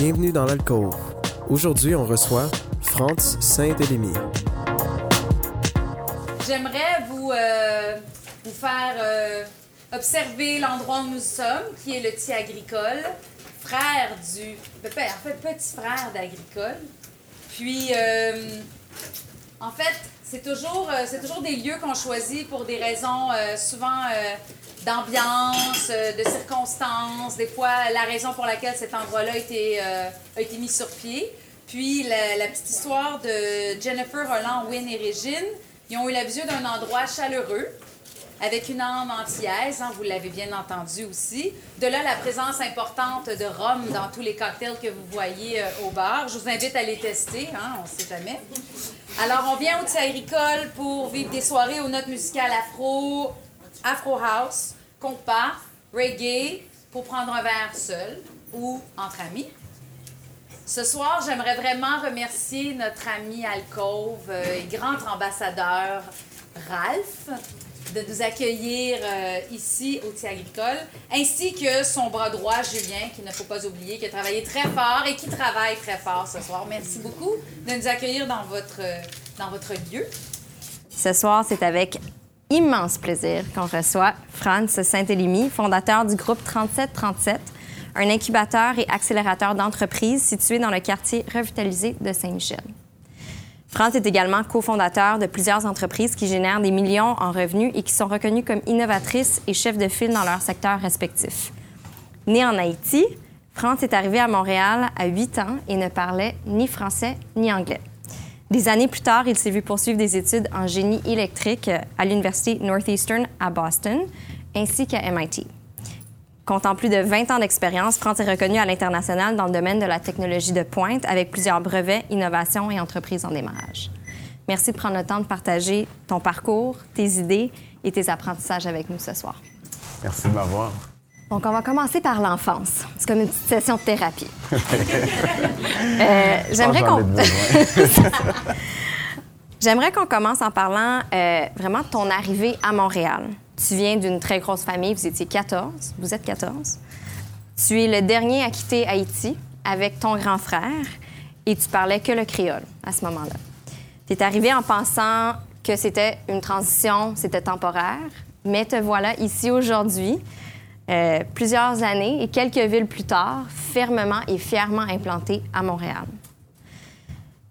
bienvenue dans l'alcôve. Aujourd'hui, on reçoit Franz Saint-Élémy. J'aimerais vous, euh, vous faire euh, observer l'endroit où nous sommes, qui est le Thé agricole, frère du. ben, En fait, petit frère d'Agricole. Puis, euh, en fait, c'est toujours, euh, toujours des lieux qu'on choisit pour des raisons euh, souvent euh, d'ambiance, de circonstances, des fois la raison pour laquelle cet endroit-là a été, a été mis sur pied. Puis la, petite histoire de Jennifer, Roland, Wynne et Régine, ils ont eu la vision d'un endroit chaleureux, avec une âme antillaise, hein, vous l'avez bien entendu aussi. De là, la présence importante de rhum dans tous les cocktails que vous voyez au bar. Je vous invite à les tester, hein, on ne sait jamais. Alors, on vient au Thé agricole pour vivre des soirées aux notes musicales afro, afro house, compas, reggae, pour prendre un verre seul ou entre amis. Ce soir, j'aimerais vraiment remercier notre ami Alcove euh, et grand ambassadeur Ralph de nous accueillir euh, ici au Thé agricole, ainsi que son bras droit, Julien, qu'il ne faut pas oublier, qui a travaillé très fort et qui travaille très fort ce soir. Merci beaucoup de nous accueillir dans votre, dans votre lieu. Ce soir, c'est avec immense plaisir qu'on reçoit Franz Saint-Élémy, fondateur du groupe 3737, un incubateur et accélérateur d'entreprises situé dans le quartier revitalisé de Saint-Michel. Franz est également cofondateur de plusieurs entreprises qui génèrent des millions en revenus et qui sont reconnues comme innovatrices et chefs de file dans leur secteur respectif. Né en Haïti, Franz est arrivé à Montréal à 8 ans et ne parlait ni français ni anglais. Des années plus tard, il s'est vu poursuivre des études en génie électrique à l'Université Northeastern à Boston, ainsi qu'à MIT. Comptant plus de 20 ans d'expérience, Franz est reconnu à l'international dans le domaine de la technologie de pointe avec plusieurs brevets, innovations et entreprises en démarrage. Merci de prendre le temps de partager ton parcours, tes idées et tes apprentissages avec nous ce soir. Merci de m'avoir. Donc, on va commencer par l'enfance. C'est comme une petite session de thérapie. Euh, J'aimerais qu'on... besoin. J'aimerais qu'on commence en parlant euh, vraiment de ton arrivée à Montréal. Tu viens d'une très grosse famille, vous étiez 14, vous êtes 14. Tu es le dernier à quitter Haïti avec ton grand frère et tu parlais que le créole à ce moment-là. Tu es arrivé en pensant que c'était une transition, c'était temporaire, mais te voilà ici aujourd'hui, euh, plusieurs années et quelques villes plus tard, fermement et fièrement implanté à Montréal.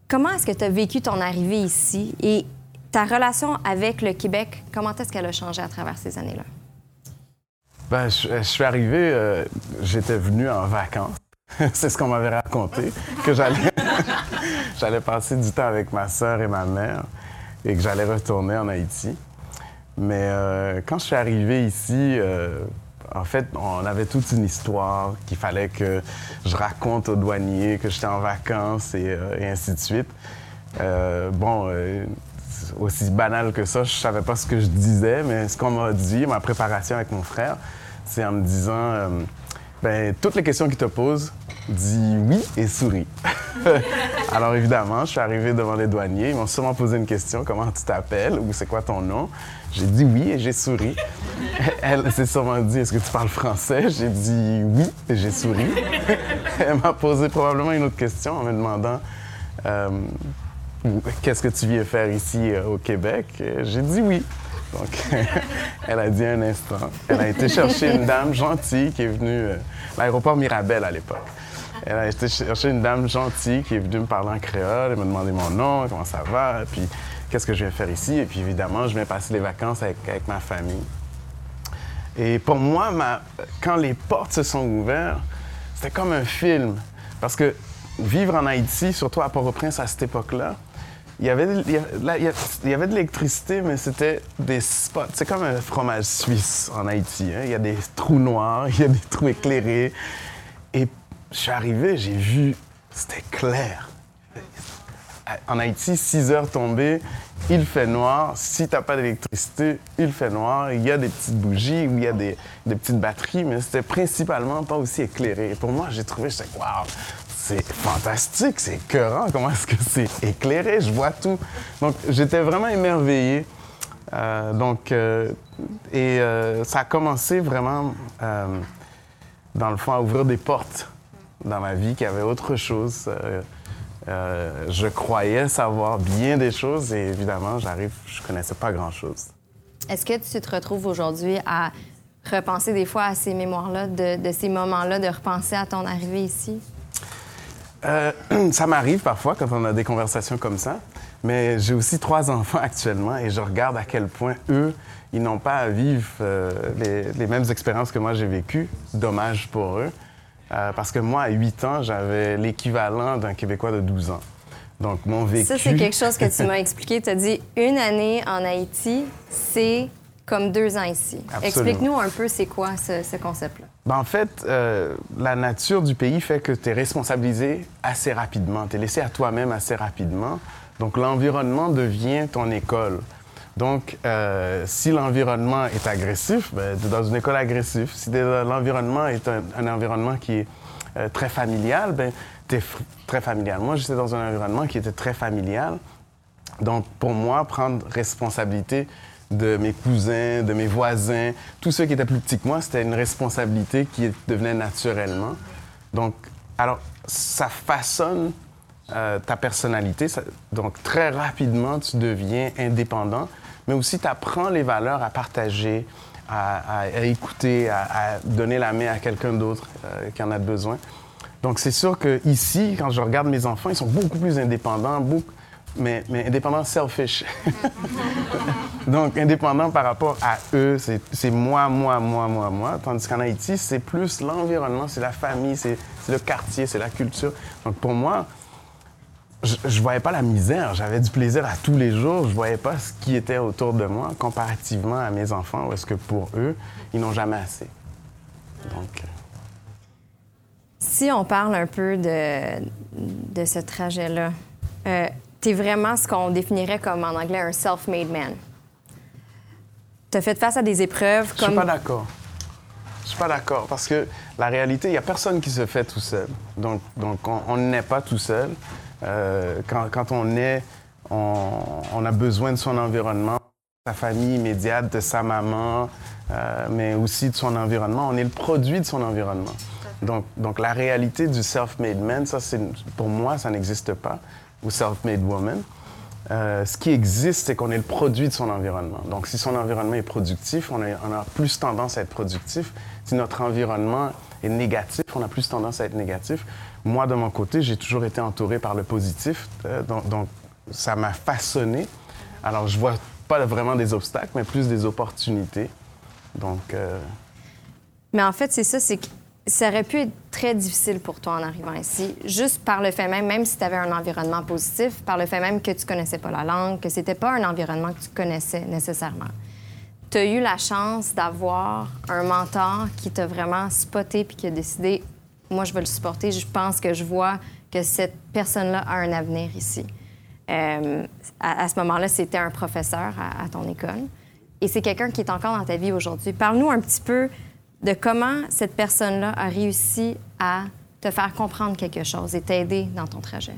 Comment est-ce que tu as vécu ton arrivée ici et ta relation avec le Québec, comment est-ce qu'elle a changé à travers ces années-là? Ben, je, suis arrivé, euh, j'étais venu en vacances. C'est ce qu'on m'avait raconté, que j'allais, passer du temps avec ma sœur et ma mère et que j'allais retourner en Haïti. Mais euh, quand je suis arrivé ici, euh, en fait, on avait toute une histoire qu'il fallait que je raconte aux douaniers que j'étais en vacances et, ainsi de suite. Bon, aussi banal que ça, je savais pas ce que je disais, mais ce qu'on m'a dit, ma préparation avec mon frère, c'est en me disant, euh, ben, toutes les questions qu'ils te posent, dis oui et souris. Alors évidemment, je suis arrivé devant les douaniers, ils m'ont sûrement posé une question, comment tu t'appelles? Ou c'est quoi ton nom? J'ai dit oui et j'ai souri. Elle s'est sûrement dit, est-ce que tu parles français? J'ai dit oui et j'ai souri. Elle m'a posé probablement une autre question en me demandant, euh, qu'est-ce que tu viens faire ici euh, au Québec? Euh, J'ai dit oui. Donc, elle a dit un instant. Elle a été chercher une dame gentille qui est venue, euh, l'aéroport Mirabel à l'époque. Elle a été chercher une dame gentille qui est venue me parler en créole. Elle m'a demandé mon nom, comment ça va, puis qu'est-ce que je viens faire ici. Et puis évidemment, je viens passer les vacances avec, avec ma famille. Et pour moi, quand les portes se sont ouvertes, c'était comme un film. Parce que vivre en Haïti, surtout à Port-au-Prince à cette époque-là, il y avait, de- il y avait- de l'électricité, mais c'était des spots. C'est comme un fromage suisse en Haïti. hein. Il y a des trous noirs, il y a des trous éclairés. Et je suis arrivé, j'ai vu, c'était clair. En Haïti, 6 heures tombées, il fait noir. Si t'as pas d'électricité, il fait noir. Il y a des petites bougies ou il y a des, des petites batteries, mais c'était principalement pas aussi éclairé. Et pour moi, j'ai trouvé, j'étais waouh, c'est fantastique, c'est écœurant. Comment est-ce que c'est éclairé? Je vois tout. Donc, j'étais vraiment émerveillé. Euh, donc, euh, et euh, ça a commencé vraiment, dans le fond, à ouvrir des portes dans ma vie, qu'il y avait autre chose. Je croyais savoir bien des choses et évidemment, j'arrive, je connaissais pas grand-chose. Est-ce que tu te retrouves aujourd'hui à repenser des fois à ces mémoires-là, de ces moments-là, de repenser à ton arrivée ici? Euh, ça m'arrive parfois quand on a des conversations comme ça, mais j'ai aussi trois enfants actuellement et je regarde à quel point eux, ils n'ont pas à vivre euh, les, les mêmes expériences que moi j'ai vécues. Dommage pour eux. Euh, parce que moi, à 8 ans, j'avais l'équivalent d'un Québécois de 12 ans. Donc, mon vécu... Ça, c'est quelque chose que tu m'as expliqué. Tu as dit une année en Haïti, c'est comme deux ans ici. Explique-nous un peu c'est quoi ce, ce concept-là. Ben, en fait, euh, la nature du pays fait que tu es responsabilisé assez rapidement. Tu es laissé à toi-même assez rapidement. Donc, l'environnement devient ton école. Donc, euh, si l'environnement est agressif, ben, tu es dans une école agressive. Si t'es- l'environnement est un, un environnement qui est euh, très familial, ben, tu es très familial. Moi, j'étais dans un environnement qui était très familial. Donc, pour moi, prendre responsabilité de mes cousins, de mes voisins, tous ceux qui étaient plus petits que moi, c'était une responsabilité qui devenait naturellement. Donc, alors, ça façonne euh, ta personnalité. Ça- donc, très rapidement, tu deviens indépendant, mais aussi tu apprends les valeurs à partager, à, écouter, à, à donner la main à quelqu'un d'autre euh, qui en a besoin. Donc, c'est sûr que ici, quand je regarde mes enfants, ils sont beaucoup plus indépendants, beaucoup, mais, indépendants selfish. Donc, indépendant par rapport à eux, c'est moi, moi, moi, moi, moi. Tandis qu'en Haïti, c'est plus l'environnement, c'est la famille, c'est le quartier, c'est la culture. Donc, pour moi, je, je voyais pas la misère. J'avais du plaisir à tous les jours. Je voyais pas ce qui était autour de moi comparativement à mes enfants, où est-ce que pour eux, ils n'ont jamais assez. Donc, euh, Si on parle un peu de, de ce trajet-là, euh, tu es vraiment ce qu'on définirait comme en anglais un self-made man. Tu as fait face à des épreuves Je suis comme. pas d'accord. Je suis pas d'accord parce que la réalité, il y a personne qui se fait tout seul. Donc, donc on n'est pas tout seul. Euh, quand, quand on est, on, on a besoin de son environnement, de sa famille immédiate, de sa maman, euh, mais aussi de son environnement. On est le produit de son environnement. Donc, donc la réalité du self-made man, ça, pour moi, ça n'existe pas, ou self-made woman. Euh, ce qui existe, c'est qu'on est le produit de son environnement. Donc, si son environnement est productif, on a, plus tendance à être productif. Si notre environnement est négatif, on a plus tendance à être négatif. Moi, de mon côté, j'ai toujours été entouré par le positif. euh, donc, donc, ça m'a façonné. Alors, je vois pas vraiment des obstacles, mais plus des opportunités. Donc, euh, Mais en fait, c'est ça, c'est que ça aurait pu être très difficile pour toi en arrivant ici, juste par le fait même, même si tu avais un environnement positif, par le fait même que tu connaissais pas la langue, que c'était pas un environnement que tu connaissais nécessairement. Tu as eu la chance d'avoir un mentor qui t'a vraiment spoté puis qui a décidé, moi, je vais le supporter, je pense que je vois que cette personne-là a un avenir ici. Euh, à, ce moment-là, c'était un professeur à, à ton école. Et c'est quelqu'un qui est encore dans ta vie aujourd'hui. Parle-nous un petit peu de comment cette personne-là a réussi à te faire comprendre quelque chose et t'aider dans ton trajet.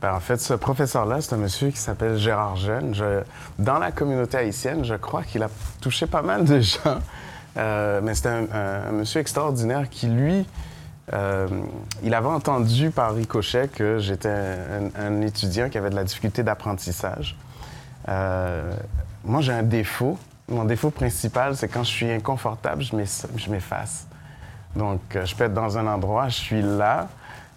Ben, en fait, ce professeur-là, c'est un monsieur qui s'appelle Gérard Jeune. Je- dans la communauté haïtienne, je crois qu'il a touché pas mal de gens. Euh, mais c'est un, monsieur extraordinaire qui, lui, euh, il avait entendu par ricochet que j'étais un, un étudiant qui avait de la difficulté d'apprentissage. Euh, moi, j'ai un défaut. Mon défaut principal, c'est quand je suis inconfortable, je m'efface. Donc, euh, je peux être dans un endroit, je suis là,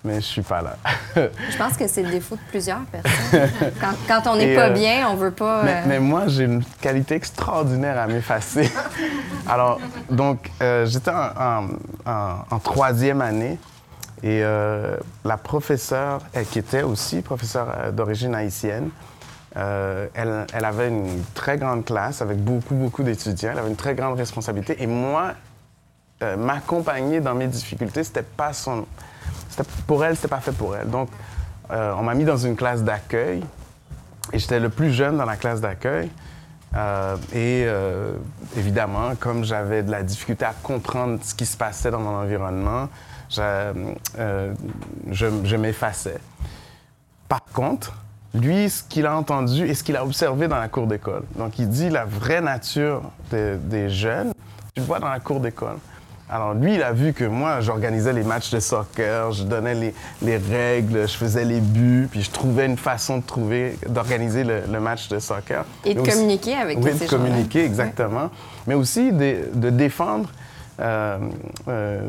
mais je suis pas là. Je pense que c'est le défaut de plusieurs personnes. quand, quand on n'est pas euh, bien, on veut pas. Mais, euh, mais moi, j'ai une qualité extraordinaire à m'effacer. Alors, donc, euh, j'étais en, en- en- en troisième année et la professeure, elle, qui était aussi professeure d'origine haïtienne, euh, elle, avait une très grande classe avec beaucoup, beaucoup d'étudiants. Elle avait une très grande responsabilité. Et moi, euh, m'accompagner dans mes difficultés, c'était pas son. Pour elle, c'était pas fait pour elle. Donc, euh, on m'a mis dans une classe d'accueil. Et j'étais le plus jeune dans la classe d'accueil. Et évidemment, comme j'avais de la difficulté à comprendre ce qui se passait dans mon environnement, je m'effaçais. Par contre, lui, ce qu'il a entendu et ce qu'il a observé dans la cour d'école. Donc, il dit la vraie nature de- des jeunes, tu le vois dans la cour d'école. Alors lui, il a vu que moi, j'organisais les matchs de soccer, je donnais les, les, règles, je faisais les buts, puis je trouvais une façon de trouver, d'organiser le, le, match de soccer. Et de communiquer avec oui, tous ces de communiquer, exactement. Mais aussi de, de défendre euh, euh,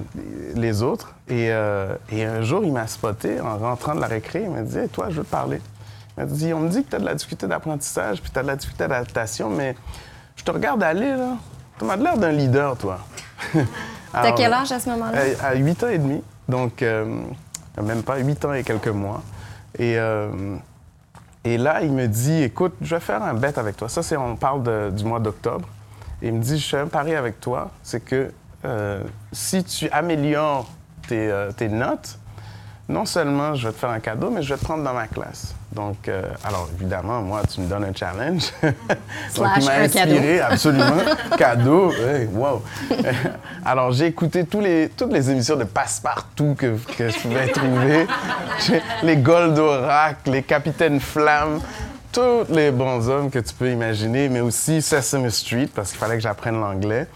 les autres. Et, euh, et, un jour, il m'a spoté en rentrant de la récré. Il m'a dit hey, Toi, je veux te parler. Dit On me dit que tu as de la difficulté d'apprentissage, puis tu as de la difficulté d'adaptation, mais je te regarde aller, là. Tu m'as l'air d'un leader, toi. T'as quel âge à ce moment-là? À 8 ans et demi. Donc, euh, même pas 8 ans et quelques mois. Et, euh, et là, il me dit Écoute, je vais faire un bet avec toi. Ça, c'est on parle de, du mois d'octobre. Et il me dit Je fais un pari avec toi. C'est que euh, si tu améliores tes, tes, notes, non seulement je vais te faire un cadeau, mais je vais te prendre dans ma classe. Donc, euh, alors évidemment, moi, tu me donnes un challenge. Donc, il m'a inspiré, cadeau. absolument. cadeau, hey, wow. alors, j'ai écouté tous les, toutes les émissions de Passepartout que, que je pouvais trouver. les Goldorak, les Capitaines Flammes tous les bons hommes que tu peux imaginer, mais aussi Sesame Street, parce qu'il fallait que j'apprenne l'anglais.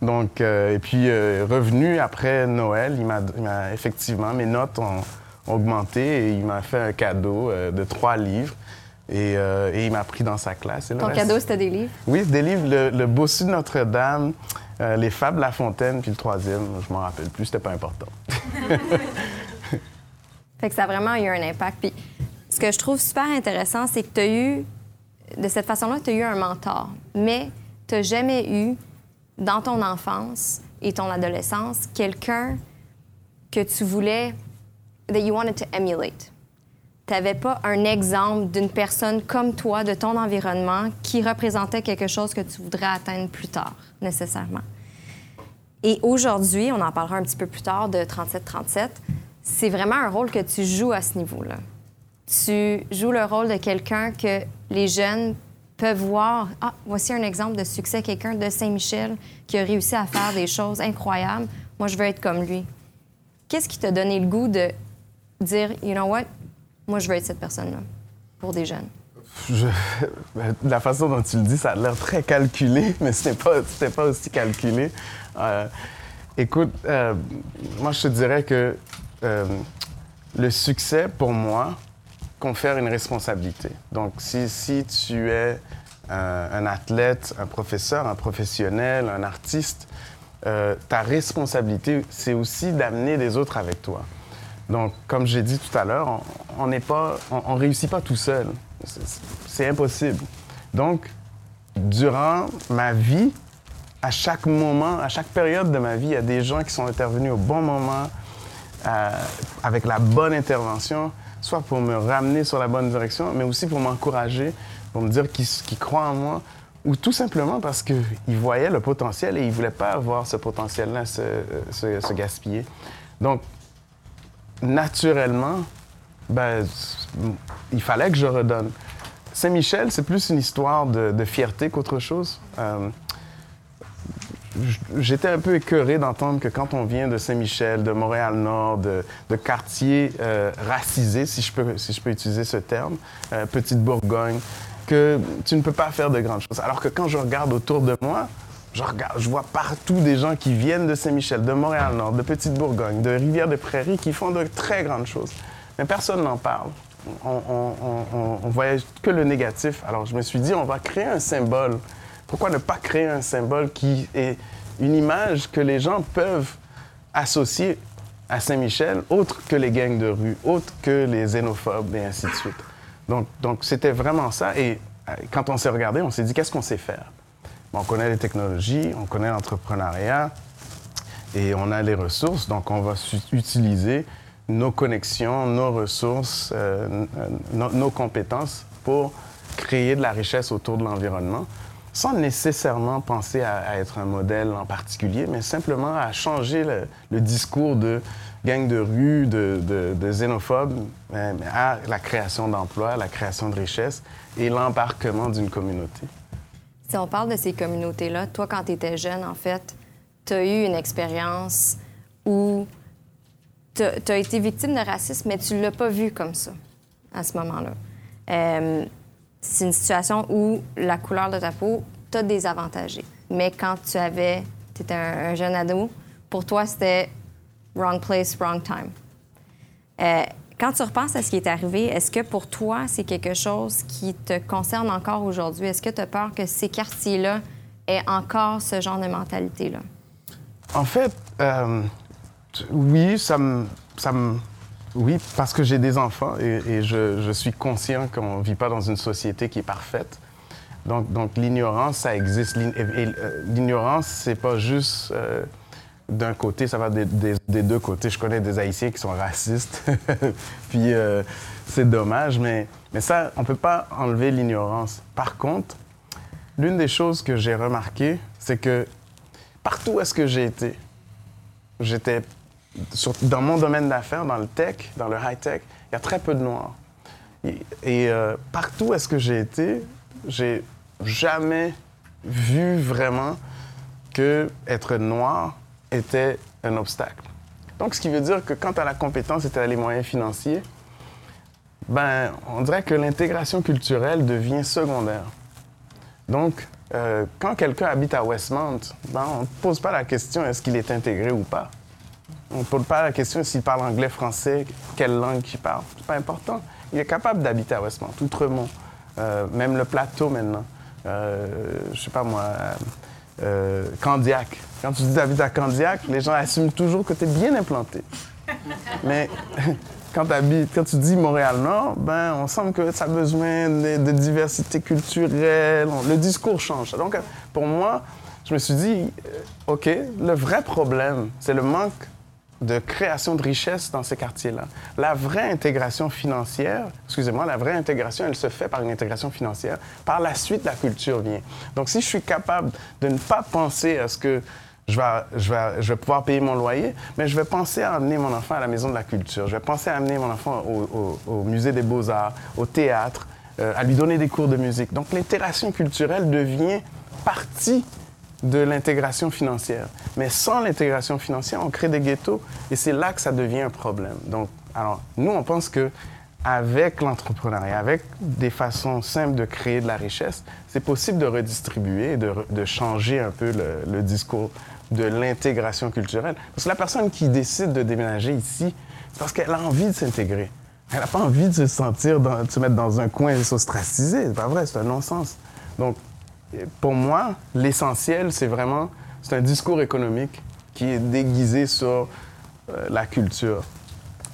Donc, euh, et puis, euh, revenu après Noël, il m'a effectivement, mes notes ont, augmenté et il m'a fait un cadeau euh, de trois livres. Et, et il m'a pris dans sa classe. Ton cadeau, c'était des livres? Oui, des livres. Le, le Bossu de Notre-Dame, Les Fables La Fontaine, puis le troisième, je m'en rappelle plus, c'était pas important. fait que ça a vraiment eu un impact. Puis, ce que je trouve super intéressant, c'est que tu as eu, de cette façon-là, tu as eu un mentor, mais tu n'as jamais eu dans ton enfance et ton adolescence quelqu'un que tu voulais, that you wanted to emulate. Tu n'avais pas un exemple d'une personne comme toi, de ton environnement, qui représentait quelque chose que tu voudrais atteindre plus tard, nécessairement. Et aujourd'hui, on en parlera un petit peu plus tard de 37-37, c'est vraiment un rôle que tu joues à ce niveau-là. Tu joues le rôle de quelqu'un que les jeunes peuvent voir, ah, voici un exemple de succès, quelqu'un de Saint-Michel qui a réussi à faire des choses incroyables. Moi, je veux être comme lui. Qu'est-ce qui t'a donné le goût de dire, you know what, moi, je veux être cette personne-là pour des jeunes? Je... La façon dont tu le dis, ça a l'air très calculé, mais ce n'est pas, pas aussi calculé. Euh, écoute, euh, moi, je te dirais que euh, le succès, pour moi, confère une responsabilité. Donc, si, si tu es un, athlète, un professeur, un professionnel, un artiste, ta responsabilité, c'est aussi d'amener les autres avec toi. Donc, comme j'ai dit tout à l'heure, on pas, on, ne réussit pas tout seul. C'est impossible. Donc, durant ma vie, à chaque moment, à chaque période de ma vie, il y a des gens qui sont intervenus au bon moment, euh, avec la bonne intervention, soit pour me ramener sur la bonne direction, mais aussi pour m'encourager, pour me dire qu'ils qu croient en moi, ou tout simplement parce qu'ils voyaient le potentiel et ils ne voulaient pas avoir ce potentiel-là se, se, se, gaspiller. Donc, naturellement, ben, il fallait que je redonne. Saint-Michel, c'est plus une histoire de, fierté qu'autre chose. Euh, J'étais un peu écœuré d'entendre que quand on vient de Saint-Michel, de Montréal-Nord, de, de quartiers euh, racisés, si je, peux, si je peux utiliser ce terme, euh, Petite Bourgogne, que tu ne peux pas faire de grandes choses. Alors que quand je regarde autour de moi, je, regarde, je vois partout des gens qui viennent de Saint-Michel, de Montréal-Nord, de Petite Bourgogne, de Rivière-des-Prairies, qui font de très grandes choses. Mais personne n'en parle. On, on, que le négatif. Alors je me suis dit, on va créer un symbole pourquoi ne pas créer un symbole qui est une image que les gens peuvent associer à Saint-Michel, autre que les gangs de rue, autre que les xénophobes et ainsi de suite. Donc, donc c'était vraiment ça. Et quand on s'est regardé, on s'est dit, qu'est-ce qu'on sait faire? On connaît les technologies, on connaît l'entrepreneuriat et on a les ressources. Donc, on va utiliser nos connexions, nos ressources, euh, nos, compétences pour créer de la richesse autour de l'environnement sans nécessairement penser à, être un modèle en particulier, mais simplement à changer le, discours de gang de rue, de, de, xénophobes, à la création d'emplois, la création de richesses et l'embarquement d'une communauté. Si on parle de ces communautés-là, toi, quand tu étais jeune, en fait, tu as eu une expérience où tu as été victime de racisme, mais tu ne l'as pas vu comme ça à ce moment-là. Euh, c'est une situation où la couleur de ta peau t'a désavantagé. Mais quand tu avais, tu étais un, un, jeune ado pour toi, c'était wrong place, wrong time. Euh, quand tu repenses à ce qui est arrivé, est-ce que pour toi, c'est quelque chose qui te concerne encore aujourd'hui? Est-ce que tu as peur que ces quartiers-là aient encore ce genre de mentalité-là? En fait, euh, oui, ça me, ça me, oui, parce que j'ai des enfants et, je, suis conscient qu'on ne vit pas dans une société qui est parfaite. Donc, donc l'ignorance, ça existe. Euh, l'ignorance, c'est pas juste euh, d'un côté, ça va des, deux côtés. Je connais des Haïtiens qui sont racistes, puis euh, c'est dommage, mais, mais ça, on peut pas enlever l'ignorance. Par contre, l'une des choses que j'ai remarqué, c'est que partout où est-ce que j'ai été, j'étais dans mon domaine d'affaires, dans le tech, dans le high-tech, il y a très peu de noirs. Et, et euh, partout où est-ce que j'ai été, j'ai jamais vu vraiment que être noir était un obstacle. Donc, ce qui veut dire que quand tu as la compétence et as les moyens financiers, ben, on dirait que l'intégration culturelle devient secondaire. Donc, euh, quand quelqu'un habite à Westmount, ben, on ne pose pas la question est-ce qu'il est intégré ou pas? On ne pose pas la question s'il parle anglais, français, quelle langue il parle. C'est pas important. Il est capable d'habiter à Westmount, Outremont, euh, même le plateau maintenant. Euh, je sais pas moi, euh, Candiac. Quand tu dis d'habiter à Candiac, les gens assument toujours que tu es bien implanté. Mais quand, tu dis Montréal-Nord, ben, on semble que ça a besoin de, de diversité culturelle. le discours change. Donc, pour moi, je me suis dit, OK, le vrai problème, c'est le manque de création de richesse dans ces quartiers-là. La vraie intégration financière, excusez-moi, la vraie intégration, elle se fait par une intégration financière. Par la suite, la culture vient. Donc, si je suis capable de ne pas penser à ce que je vais, pouvoir payer mon loyer, mais je vais penser à amener mon enfant à la Maison de la Culture. Je vais penser à amener mon enfant au, Musée des Beaux-Arts, au théâtre, euh, à lui donner des cours de musique. Donc, l'intégration culturelle devient partie de l'intégration financière. Mais sans l'intégration financière, on crée des ghettos et c'est là que ça devient un problème. Donc, alors, nous, on pense que avec l'entrepreneuriat, avec des façons simples de créer de la richesse, c'est possible de redistribuer, de, de changer un peu le discours de l'intégration culturelle. Parce que la personne qui décide de déménager ici, c'est parce qu'elle a envie de s'intégrer. Elle n'a pas envie de se sentir, dans, se mettre dans un coin et s'ostraciser. C'est pas vrai, c'est un non-sens. Donc, pour moi, l'essentiel, c'est vraiment, c'est un discours économique qui est déguisé sur euh, la culture.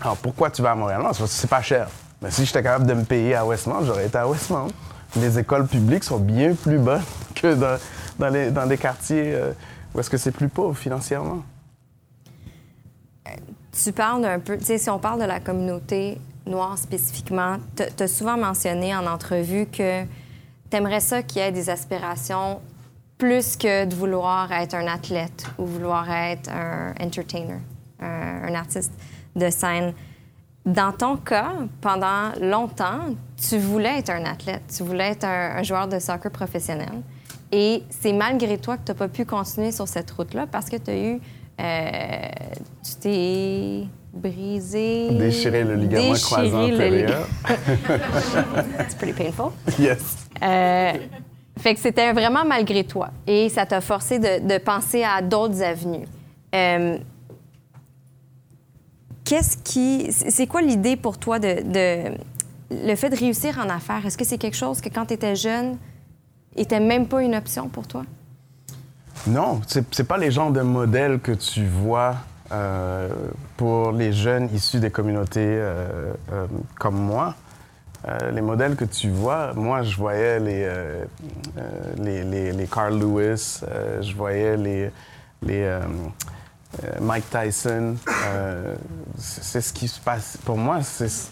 Alors, pourquoi tu vas à Montréal? Non, c'est parce que pas cher. Mais si j'étais capable de me payer à Westmount, j'aurais été à Westmount. Les écoles publiques sont bien plus bonnes que dans, dans, les, dans des quartiers euh, où est-ce que c'est plus pauvre financièrement? Tu parles un peu, tu sais, si on parle de la communauté noire spécifiquement, tu as souvent mentionné en entrevue que tu aimerais ça qu'il y ait des aspirations plus que de vouloir être un athlète ou vouloir être un entertainer, un, artiste de scène. Dans ton cas, pendant longtemps, tu voulais être un athlète, tu voulais être un joueur de soccer professionnel. Et c'est malgré toi que tu n'as pas pu continuer sur cette route-là parce que tu as eu. Euh, tu t'es brisé. Déchiré le ligament déchiré croisant antérieur. It's pretty painful? yes. Euh, fait que c'était vraiment malgré toi. Et ça t'a forcé de, de penser à d'autres avenues. Euh, Qu'est-ce qui. C'est quoi l'idée pour toi de, de. Le fait de réussir en affaires, est-ce que c'est quelque chose que quand tu étais jeune, était même pas une option pour toi? Non, c'est pas les genres de modèles que tu vois euh, pour les jeunes issus des communautés euh, euh, comme moi. Les modèles que tu vois, moi, je voyais les, les, les, les Carl Lewis, je voyais les, les Mike Tyson. C'est ce qui se passe. Pour moi, c'est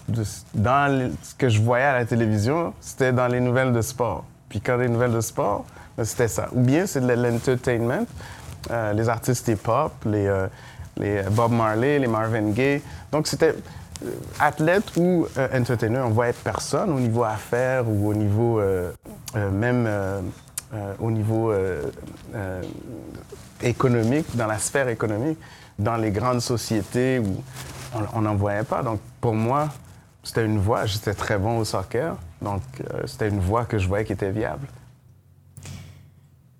dans ce que je voyais à la télévision, c'était dans les nouvelles de sport. Puis quand les nouvelles de sport, ben, c'était ça. Ou bien c'est de l'entertainment, euh, les artistes hip-hop, les, euh, les Bob Marley, les Marvin Gaye. Donc c'était euh, athlète ou euh, entertainer, on voyait personne au niveau affaires ou au niveau euh, euh, même euh, euh, au niveau euh, euh, économique, dans la sphère économique, dans les grandes sociétés où on n'en voyait pas. Donc pour moi, c'était une voie. J'étais très bon au soccer, donc euh, c'était une voie que je voyais qui était viable.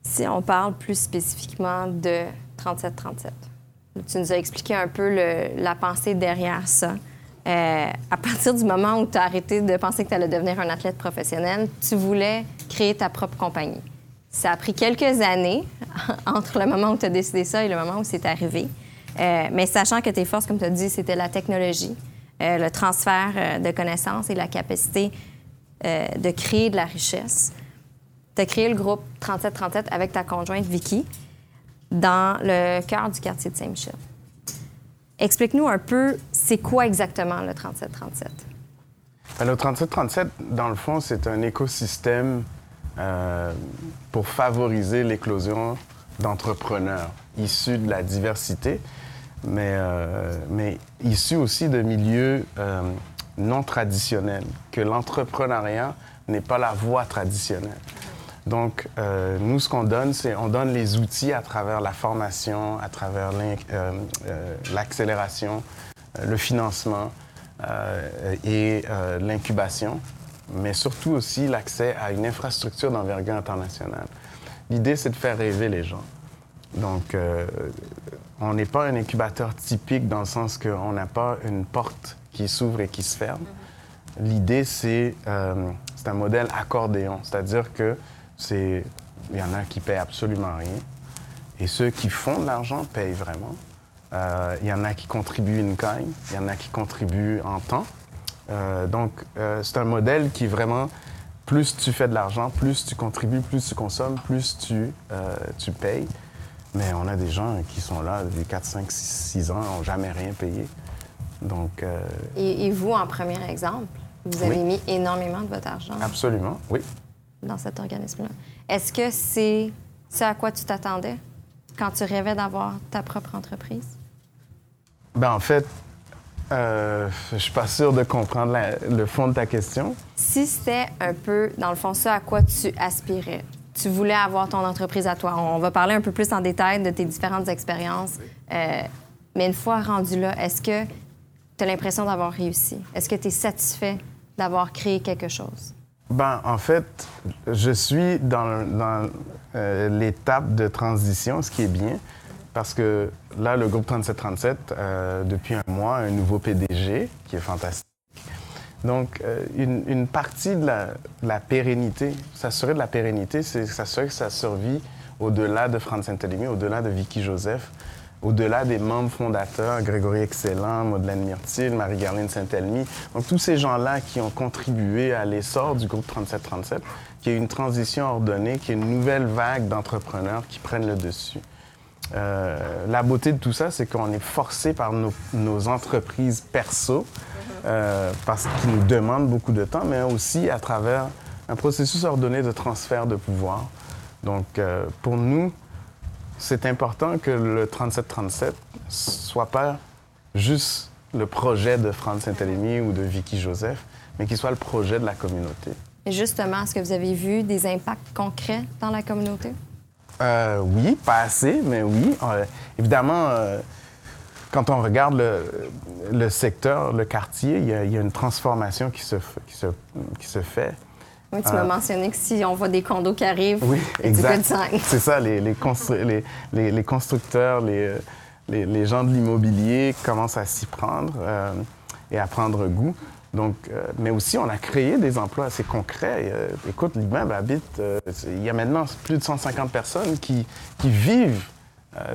Si on parle plus spécifiquement de 37-37, Tu nous as expliqué un peu la pensée derrière ça. Euh, à partir du moment où tu as arrêté de penser que tu allais devenir un athlète professionnel, tu voulais créer ta propre compagnie. Ça a pris quelques années entre le moment où tu as décidé ça et le moment où c'est arrivé. Euh, mais sachant que tes forces, comme tu as dit, c'était la technologie, euh, le transfert euh, de connaissances et la capacité euh, de créer de la richesse, tu as créé le groupe 3737 avec ta conjointe Vicky dans le cœur du quartier de Saint-Michel. Explique-nous un peu, c'est quoi exactement le 3737? Ben, Le 3737, dans le fond, c'est un écosystème pour favoriser l'éclosion d'entrepreneurs issus de la diversité, mais, euh, mais issus aussi de milieux euh, non traditionnels, que l'entrepreneuriat n'est pas la voie traditionnelle. Donc, euh, nous, ce qu'on donne, c'est on donne les outils à travers la formation, à travers euh, l'accélération, le financement et l'incubation, mais surtout aussi l'accès à une infrastructure d'envergure internationale. L'idée, c'est de faire rêver les gens. Donc, on n'est pas un incubateur typique dans le sens qu'on n'a pas une porte qui s'ouvre et qui se ferme. L'idée, c'est euh, un modèle accordéon, c'est-à-dire que c'est il y en a qui paient absolument rien et ceux qui font de l'argent payent vraiment. Euh, Il y en a qui contribuent une caille, il y en a qui contribuent en temps. Euh, donc, c'est un modèle qui vraiment, plus tu fais de l'argent, plus tu contribues, plus tu consommes, plus tu, tu payes. Mais on a des gens qui sont là depuis 4, 5, 6, 6 ans, n'ont jamais rien payé. Donc, euh, Et, et vous, en premier exemple, vous avez Oui. mis énormément de votre argent absolument, oui. dans cet organisme-là. Est-ce que c'est ce à quoi tu t'attendais quand tu rêvais d'avoir ta propre entreprise? Ben, en fait, euh, je suis pas sûr de comprendre la- le fond de ta question. Si c'était un peu, dans le fond, ce à quoi tu aspirais, tu voulais avoir ton entreprise à toi. On va parler un peu plus en détail de tes différentes expériences. Euh, mais une fois rendu là, est-ce que tu as l'impression d'avoir réussi? Est-ce que tu es satisfait d'avoir créé quelque chose? Ben, en fait, je suis dans, dans, euh, l'étape de transition, ce qui est bien, parce que là, le groupe 3737, euh, depuis un mois, a un nouveau PDG qui est fantastique. Donc, euh, une, une partie de la, de la pérennité, s'assurer de la pérennité, c'est s'assurer que ça survit au-delà de Franz Saint-Élémy, au-delà de Vicky Joseph, au-delà des membres fondateurs, Grégory Excellent, Madeleine Myrtil, Marie-Garline Saint-Elmy. Donc, tous ces gens-là qui ont contribué à l'essor du groupe 3737, qu'il y ait une transition ordonnée, qu'il y ait une nouvelle vague d'entrepreneurs qui prennent le dessus. Euh, la beauté de tout ça, c'est qu'on est forcé par nos, entreprises perso, euh, parce qu'ils nous demandent beaucoup de temps, mais aussi à travers un processus ordonné de transfert de pouvoir. Donc, euh, pour nous, c'est important que le 3737 soit pas juste le projet de Franz Saint-Élémy ou de Vicky Joseph, mais qu'il soit le projet de la communauté. Et justement, est-ce que vous avez vu des impacts concrets dans la communauté? Euh, oui, pas assez, mais oui. Euh, évidemment, euh, quand on regarde le, le secteur, le quartier, il y, a, il y a une transformation qui se, f- qui se, qui se fait. Oui, tu m'as mentionné que si on voit des condos qui arrivent, Oui, exact. C'est ça, les, les, constru- les, les- les constructeurs, les, gens de l'immobilier commencent à s'y prendre et à prendre goût. Donc, euh, mais aussi, on a créé des emplois assez concrets. Euh, écoute, l'immeuble habite, euh, il y a maintenant plus de 150 personnes qui, qui vivent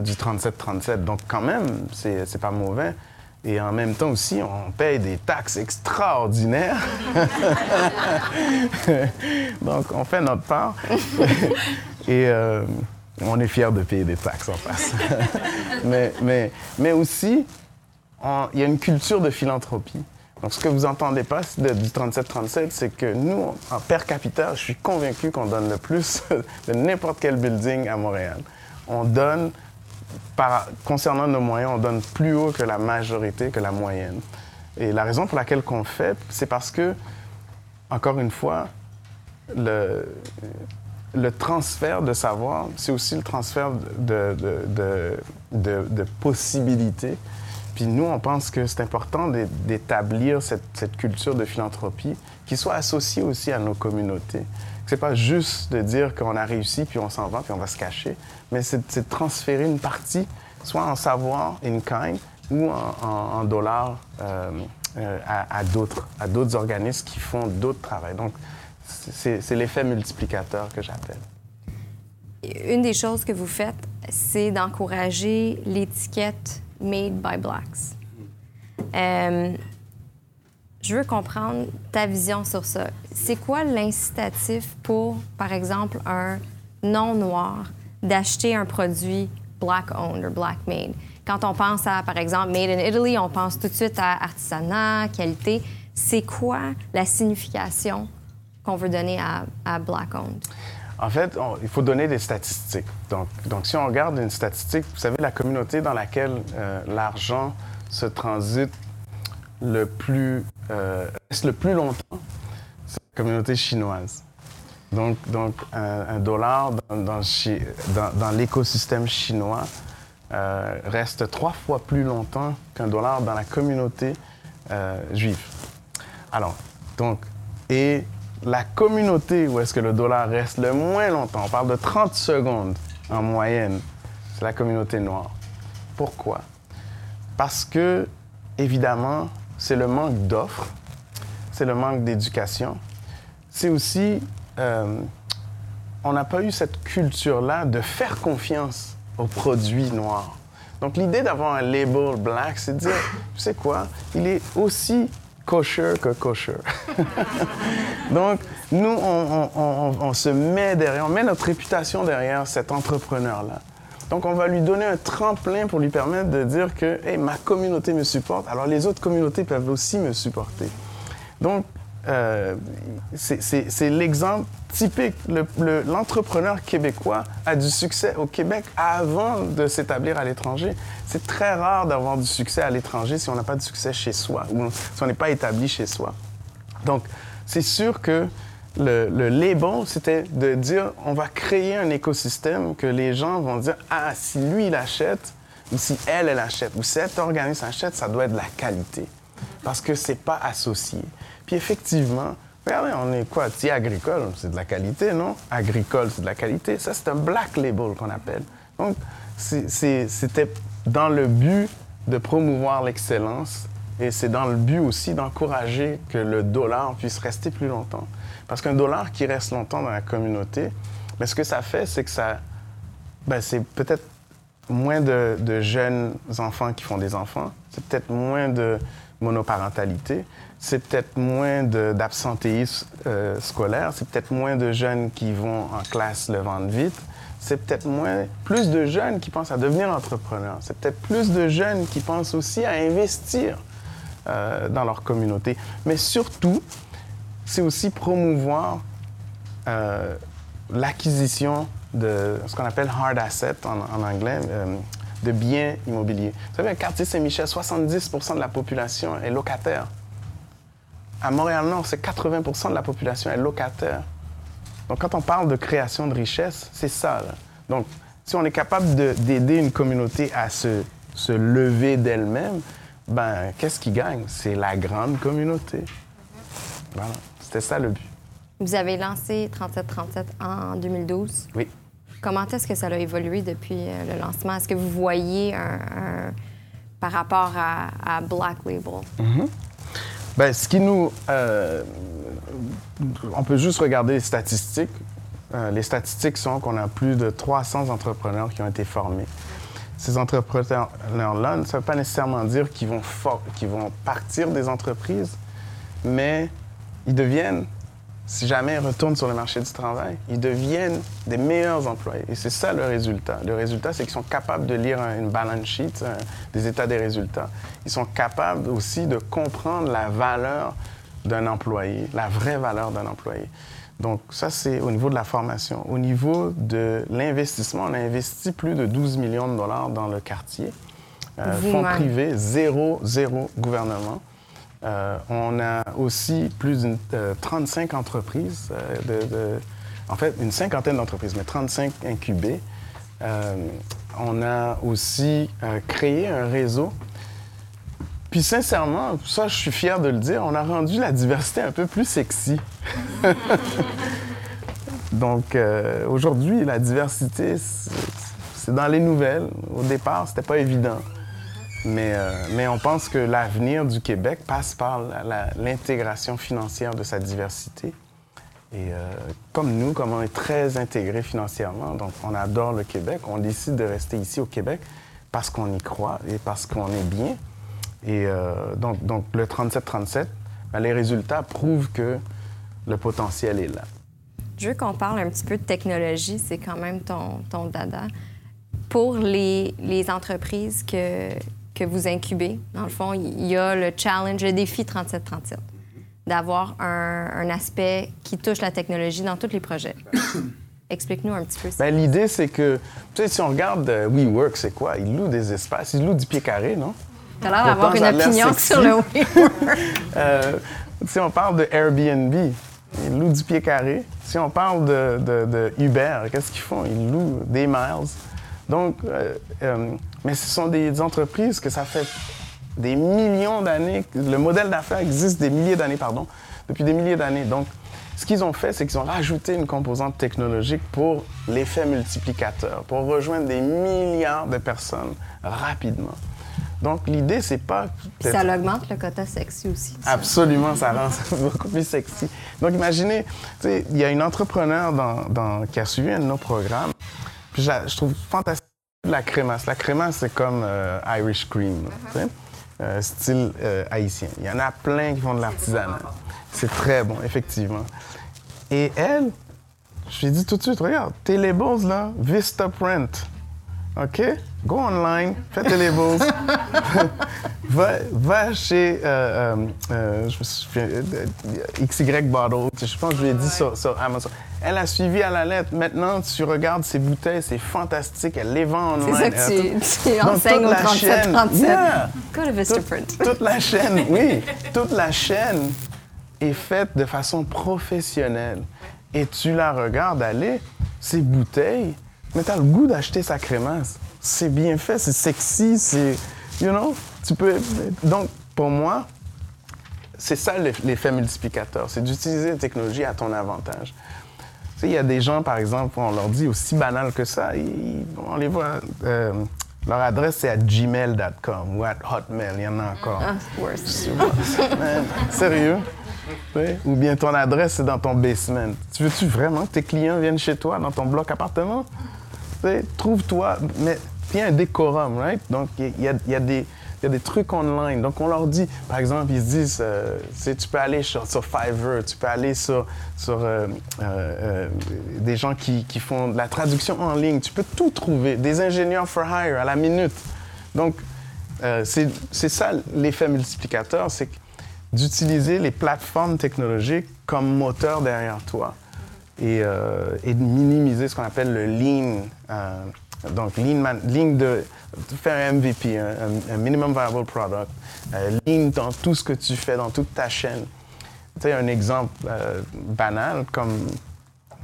du 37-37. Donc, quand même, c'est pas mauvais. Et en même temps aussi, on paye des taxes extraordinaires. Donc, on fait notre part. Et on est fiers de payer des taxes en face. mais, mais, mais aussi, il y a une culture de philanthropie. Donc, ce que vous n'entendez pas de- du 37-37, c'est que nous, en per capita, je suis convaincu qu'on donne le plus de n'importe quel building à Montréal. On donne, par- concernant nos moyens, on donne plus haut que la majorité, que la moyenne. Et la raison pour laquelle qu'on fait, c'est parce que, encore une fois, le, le transfert de savoir, c'est aussi le transfert de, de- de- de possibilités. Puis nous, on pense que c'est important d'é- d'établir cette, culture de philanthropie qui soit associée aussi à nos communautés. C'est pas juste de dire qu'on a réussi, puis on s'en va, puis on va se cacher, mais c'est de transférer une partie, soit en savoir, in kind, ou en, dollars euh, euh, à, d'autres, à d'autres organismes qui font d'autres travaux. Donc, c'est l'effet multiplicateur que j'appelle. Une des choses que vous faites, c'est d'encourager l'étiquette Made by Blacks. Euh, je veux comprendre ta vision sur ça. C'est quoi l'incitatif pour, par exemple, un non-noir d'acheter un produit black-owned ou black-made? Quand on pense à, par exemple, Made in Italy, on pense tout de suite à artisanat, qualité. C'est quoi la signification qu'on veut donner à, à black-owned? En fait, il faut donner des statistiques. Donc, si on regarde une statistique, vous savez, la communauté dans laquelle euh, l'argent se transite le plus, euh, reste le plus longtemps, c'est la communauté chinoise. Donc, un, dollar dans, l'écosystème chinois euh, reste trois fois plus longtemps qu'un dollar dans la communauté juive. Alors, donc, et la communauté où est-ce que le dollar reste le moins longtemps, on parle de 30 secondes en moyenne, c'est la communauté noire. Pourquoi? Parce que, évidemment, c'est le manque d'offres, c'est le manque d'éducation. C'est aussi, euh, on n'a pas eu cette culture-là de faire confiance aux produits noirs. Donc, l'idée d'avoir un label black, c'est de dire, tu sais quoi, il est aussi kosher que kosher. Donc, nous, on, on- on- on se met derrière, on met notre réputation derrière cet entrepreneur-là. Donc, on va lui donner un tremplin pour lui permettre de dire que hey, ma communauté me supporte, alors les autres communautés peuvent aussi me supporter. Donc, euh, c'est- l'exemple typique. Le- le- L'entrepreneur québécois a du succès au Québec avant de s'établir à l'étranger. C'est très rare d'avoir du succès à l'étranger si on n'a pas de succès chez soi ou si on n'est pas établi chez soi. Donc, c'est sûr que le, le label, c'était de dire on va créer un écosystème que les gens vont dire ah, si lui, il achète, ou si elle, elle achète, ou cet organisme achète, ça doit être de la qualité. Parce que c'est pas associé. Puis effectivement, regardez, on est quoi Thé agricole, c'est de la qualité, non? Agricole, c'est de la qualité. Ça, c'est un black label qu'on appelle. Donc, c'était dans le but de promouvoir l'excellence et c'est dans le but aussi d'encourager que le dollar puisse rester plus longtemps. Parce qu'un dollar qui reste longtemps dans la communauté, ben, ce que ça fait, c'est que ça, ben, c'est peut-être moins de jeunes enfants qui font des enfants, c'est peut-être moins de monoparentalité, c'est peut-être moins d'absentéisme euh, scolaire, c'est peut-être moins de jeunes qui vont en classe le ventre vite, c'est peut-être moins, plus de jeunes qui pensent à devenir entrepreneurs, c'est peut-être plus de jeunes qui pensent aussi à investir euh, dans leur communauté. Mais surtout, c'est aussi promouvoir euh, l'acquisition de ce qu'on appelle hard asset en, en anglais, euh, de biens immobiliers. Vous savez, à quartier Saint-Michel, 70% de la population est locataire. À Montréal-Nord, c'est 80% de la population est locataire. Donc, quand on parle de création de richesse, c'est ça. là. Donc, si on est capable de- d'aider une communauté à se, se lever d'elle-même, ben, qu'est-ce qui gagne? C'est la grande communauté. Voilà. C'était ça le but. Vous avez lancé 3737 en 2012. Oui. Comment est-ce que ça a évolué depuis euh, le lancement? Est-ce que vous voyez un, par rapport à, Black Label? Ben, ce qui nous. euh, on peut juste regarder les statistiques. Euh, les statistiques sont qu'on a plus de 300 entrepreneurs qui ont été formés. Ces entrepreneurs-là, ça ne veut pas nécessairement dire qu'ils vont, qu'ils vont partir des entreprises, mais ils deviennent, si jamais ils retournent sur le marché du travail, ils deviennent des meilleurs employés. Et c'est ça le résultat. Le résultat, c'est qu'ils sont capables de lire un- une balance sheet, des états des résultats. Ils sont capables aussi de comprendre la valeur d'un employé, la vraie valeur d'un employé. Donc ça, c'est au niveau de la formation. Au niveau de l'investissement, on a investi plus de 12 millions de dollars dans le quartier. Euh, fonds Vous-même. privés, zéro, zéro gouvernement. Euh, on a aussi plus de 35 entreprises, euh, de, de- en fait, une cinquantaine d'entreprises, mais 35 incubées. Euh, on a aussi euh, créé un réseau. Puis sincèrement, ça, je suis fier de le dire, on a rendu la diversité un peu plus sexy. Donc euh, aujourd'hui, la diversité, c'est- c'est dans les nouvelles. Au départ, c'était pas évident. Mais, euh, mais on pense que l'avenir du Québec passe par l'intégration financière de sa diversité. Et euh, comme nous, comme on est très intégré financièrement, donc on adore le Québec, on décide de rester ici au Québec parce qu'on y croit et parce qu'on est bien. Et euh, donc, donc le 37-37, ben, les résultats prouvent que le potentiel est là. Je veux qu'on parle un petit peu de technologie, c'est quand même ton, ton dada. Pour les, les entreprises que, que vous incubez, dans le fond, il y a le challenge, le défi 3737, d'avoir un, un aspect qui touche la technologie dans tous les projets. Explique-nous un petit peu ça. Ben, L'idée, c'est que, tu sais, si on regarde euh, WeWork, c'est quoi? Ils louent des espaces, ils louent du pied carré, non? Tu as l'air d'avoir une opinion sur le WeWork. Euh, si on parle de Airbnb, ils louent du pied carré. Si on parle de, de- de Uber, qu'est-ce qu'ils font? Ils louent des miles. Donc, euh, euh, mais ce sont des entreprises que ça fait des millions d'années. Le modèle d'affaires existe des milliers d'années, pardon, depuis des milliers d'années. Donc, ce qu'ils ont fait, c'est qu'ils ont rajouté une composante technologique pour l'effet multiplicateur, pour rejoindre des milliards de personnes rapidement. Donc, l'idée, c'est pas... Ça augmente le quota sexy aussi. Absolument, ça rend ça beaucoup plus sexy. Donc, imaginez, tu sais, il y a une entrepreneur dans, dans- qui a suivi un de nos programmes. Je, trouve fantastique la crémasse. La crémasse, c'est comme euh, Irish cream, euh, style euh, haïtien. Il y en a plein qui font de l'artisanat. C'est très bon, effectivement. Et elle, je lui ai dit tout de suite, regarde, tes labels, là, Vista Print. OK? Go online, fais tes labels. va, va chez euh, euh, euh, je me souviens, XY Bottle. Je pense que je lui ai dit sur, sur Amazon. Elle a suivi à la lettre. Maintenant, tu regardes ses bouteilles, c'est fantastique. Elle les vend online. C'est ça que tu, enseignes au la chaîne- 37-37. Yeah! Go to Toute- Vistaprint. toute la chaîne, oui, toute la chaîne est faite de façon professionnelle. Et tu la regardes aller, ces bouteilles, mais tu as le goût d'acheter sa crémasse. C'est bien fait, c'est sexy, c'est. You know? Tu peux. Donc, pour moi, c'est ça l'eff- l'effet multiplicateur, c'est d'utiliser la technologie à ton avantage. Tu sais, il y a des gens, par exemple, on leur dit aussi banal que ça, ils- on les voit. euh, leur adresse, c'est à gmail.com ou à hotmail, il y en a encore. Ah, worse. Sérieux? Oui. Ou bien ton adresse, c'est dans ton basement. Tu veux-tu vraiment que tes clients viennent chez toi, dans ton bloc appartement? Tu sais, Trouve-toi, mais il y a un décorum, right? Donc, il y a, des... il y a trucs online. Donc, on leur dit, par exemple, ils se disent, euh, tu peux aller sur, Fiverr, tu peux aller sur, euh, euh, des gens qui, font de la traduction en ligne. Tu peux tout trouver. Des ingénieurs for hire à la minute. Donc, c'est ça l'effet multiplicateur, c'est d'utiliser les plateformes technologiques comme moteur derrière toi et de minimiser ce qu'on appelle le lean. Donc, man- lean de, de faire un MVP, un, minimum viable product. euh, lean dans tout ce que tu fais, dans toute ta chaîne. Tu sais, un exemple euh, banal, comme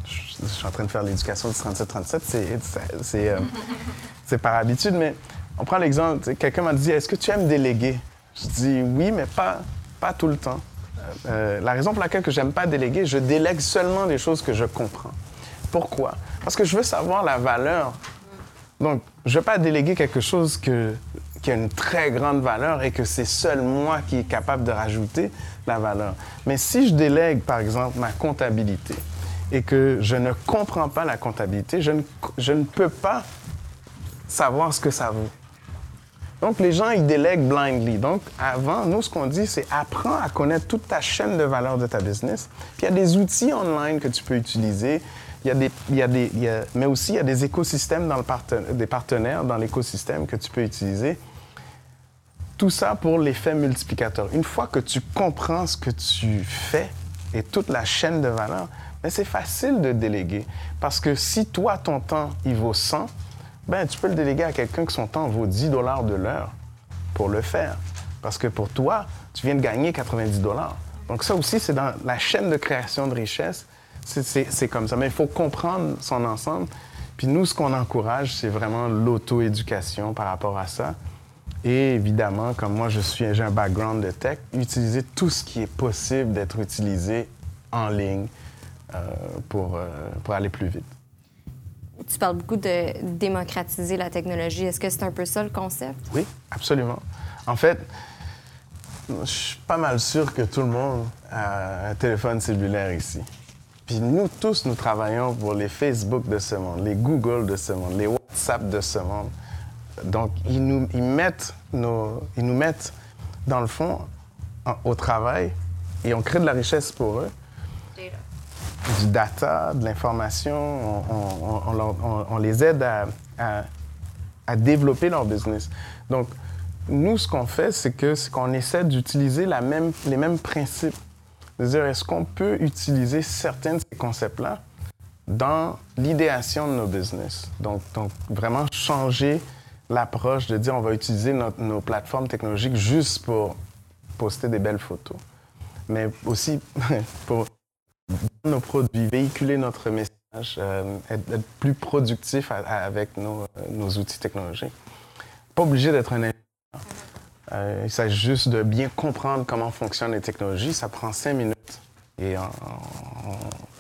je, je suis en train de faire l'éducation du 37-37, c'est- c'est c'est, euh, par habitude, mais on prend l'exemple, quelqu'un m'a dit, est-ce que tu aimes déléguer? Je dis oui, mais pas, pas tout le temps. Euh, la raison pour laquelle que j'aime pas déléguer, je délègue seulement des choses que je comprends. Pourquoi? Parce que je veux savoir la valeur. Donc, je ne veux pas déléguer quelque chose qui a une très grande valeur et que c'est seul moi qui est capable de rajouter la valeur. Mais si je délègue, par exemple, ma comptabilité et que je ne comprends pas la comptabilité, je ne, je ne peux pas savoir ce que ça vaut. Donc, les gens, ils délèguent blindly. Donc, avant, nous, ce qu'on dit, c'est apprends à connaître toute ta chaîne de valeur de ta business. Puis, il y a des outils online que tu peux utiliser. Il y a des, il y a des, mais aussi, il y a des écosystèmes, dans le des partenaires dans l'écosystème que tu peux utiliser. Tout ça pour l'effet multiplicateur. Une fois que tu comprends ce que tu fais et toute la chaîne de valeur, ben, c'est facile de déléguer. Parce que si toi, ton temps, il vaut 100, ben, tu peux le déléguer à quelqu'un que son temps vaut 10 dollars de l'heure pour le faire. Parce que pour toi, tu viens de gagner 90 dollars. Donc ça aussi, c'est dans la chaîne de création de richesse. C'est- comme ça. Mais il faut comprendre son ensemble. Puis nous, ce qu'on encourage, c'est vraiment l'auto-éducation par rapport à ça. Et évidemment, comme moi, je suis, j'ai un background de tech, utiliser tout ce qui est possible d'être utilisé en ligne euh, pour, euh, pour aller plus vite. tu parles beaucoup de démocratiser la technologie. Est-ce que c'est un peu ça le concept? Oui, absolument. En fait, je suis pas mal sûr que tout le monde a un téléphone cellulaire ici. Nous tous, nous travaillons pour les Facebook de ce monde, les Google de ce monde, les WhatsApp de ce monde. Donc, ils nous, ils mettent, nos, ils nous mettent, dans le fond, au travail et on crée de la richesse pour eux. Du data, de l'information, on, les aide à, à- développer leur business. Donc, nous, ce qu'on fait, c'est qu'on essaie d'utiliser les mêmes principes. C'est-à-dire, est-ce qu'on peut utiliser certains de ces concepts-là dans l'idéation de nos business? Donc, donc vraiment changer l'approche de dire on va utiliser notre- nos plateformes technologiques juste pour poster des belles photos, mais aussi pour nos produits, véhiculer notre message, euh, être, plus productif avec nos, euh, nos outils technologiques. Pas obligé d'être un ingénieur. Euh, il s'agit juste de bien comprendre comment fonctionnent les technologies. Ça prend cinq minutes. Et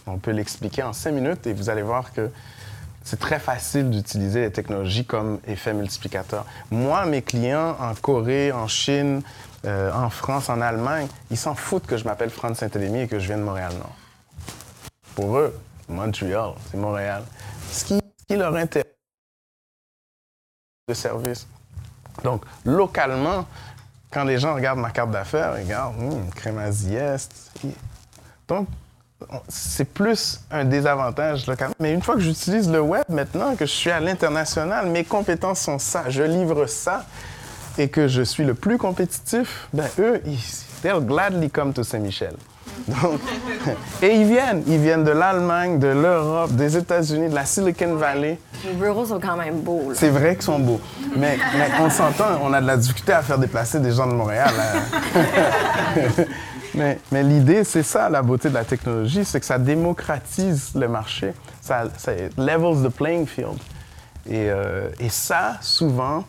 on, peut l'expliquer en cinq minutes et vous allez voir que c'est très facile d'utiliser les technologies comme effet multiplicateur. Moi, mes clients en Corée, en Chine, euh, en France, en Allemagne, ils s'en foutent que je m'appelle Franck Saint-Élémy et que je viens de Montréal-Nord. Pour eux, Montréal, c'est Montréal. Ce qui, qui leur intéresse, de service. Donc, localement, quand les gens regardent ma carte d'affaires, ils regardent, Crémazie Est. Donc, on- c'est plus un désavantage local. Mais une fois que j'utilise le web maintenant, que je suis à l'international, mes compétences sont ça, je livre ça, et que je suis le plus compétitif, ben eux, ils, they'll gladly come to Saint-Michel. Donc, et ils viennent, ils viennent de l'Allemagne, de l'Europe, des États-Unis, de la Silicon Valley. Les bureaux sont quand même beaux. C'est vrai qu'ils sont beaux. Mais, mais on s'entend, on a de la difficulté à faire déplacer des gens de Montréal. hein. mais mais l'idée, c'est ça, la beauté de la technologie, c'est que ça démocratise le marché. Ça, ça levels the playing field. Et, euh, et ça, souvent,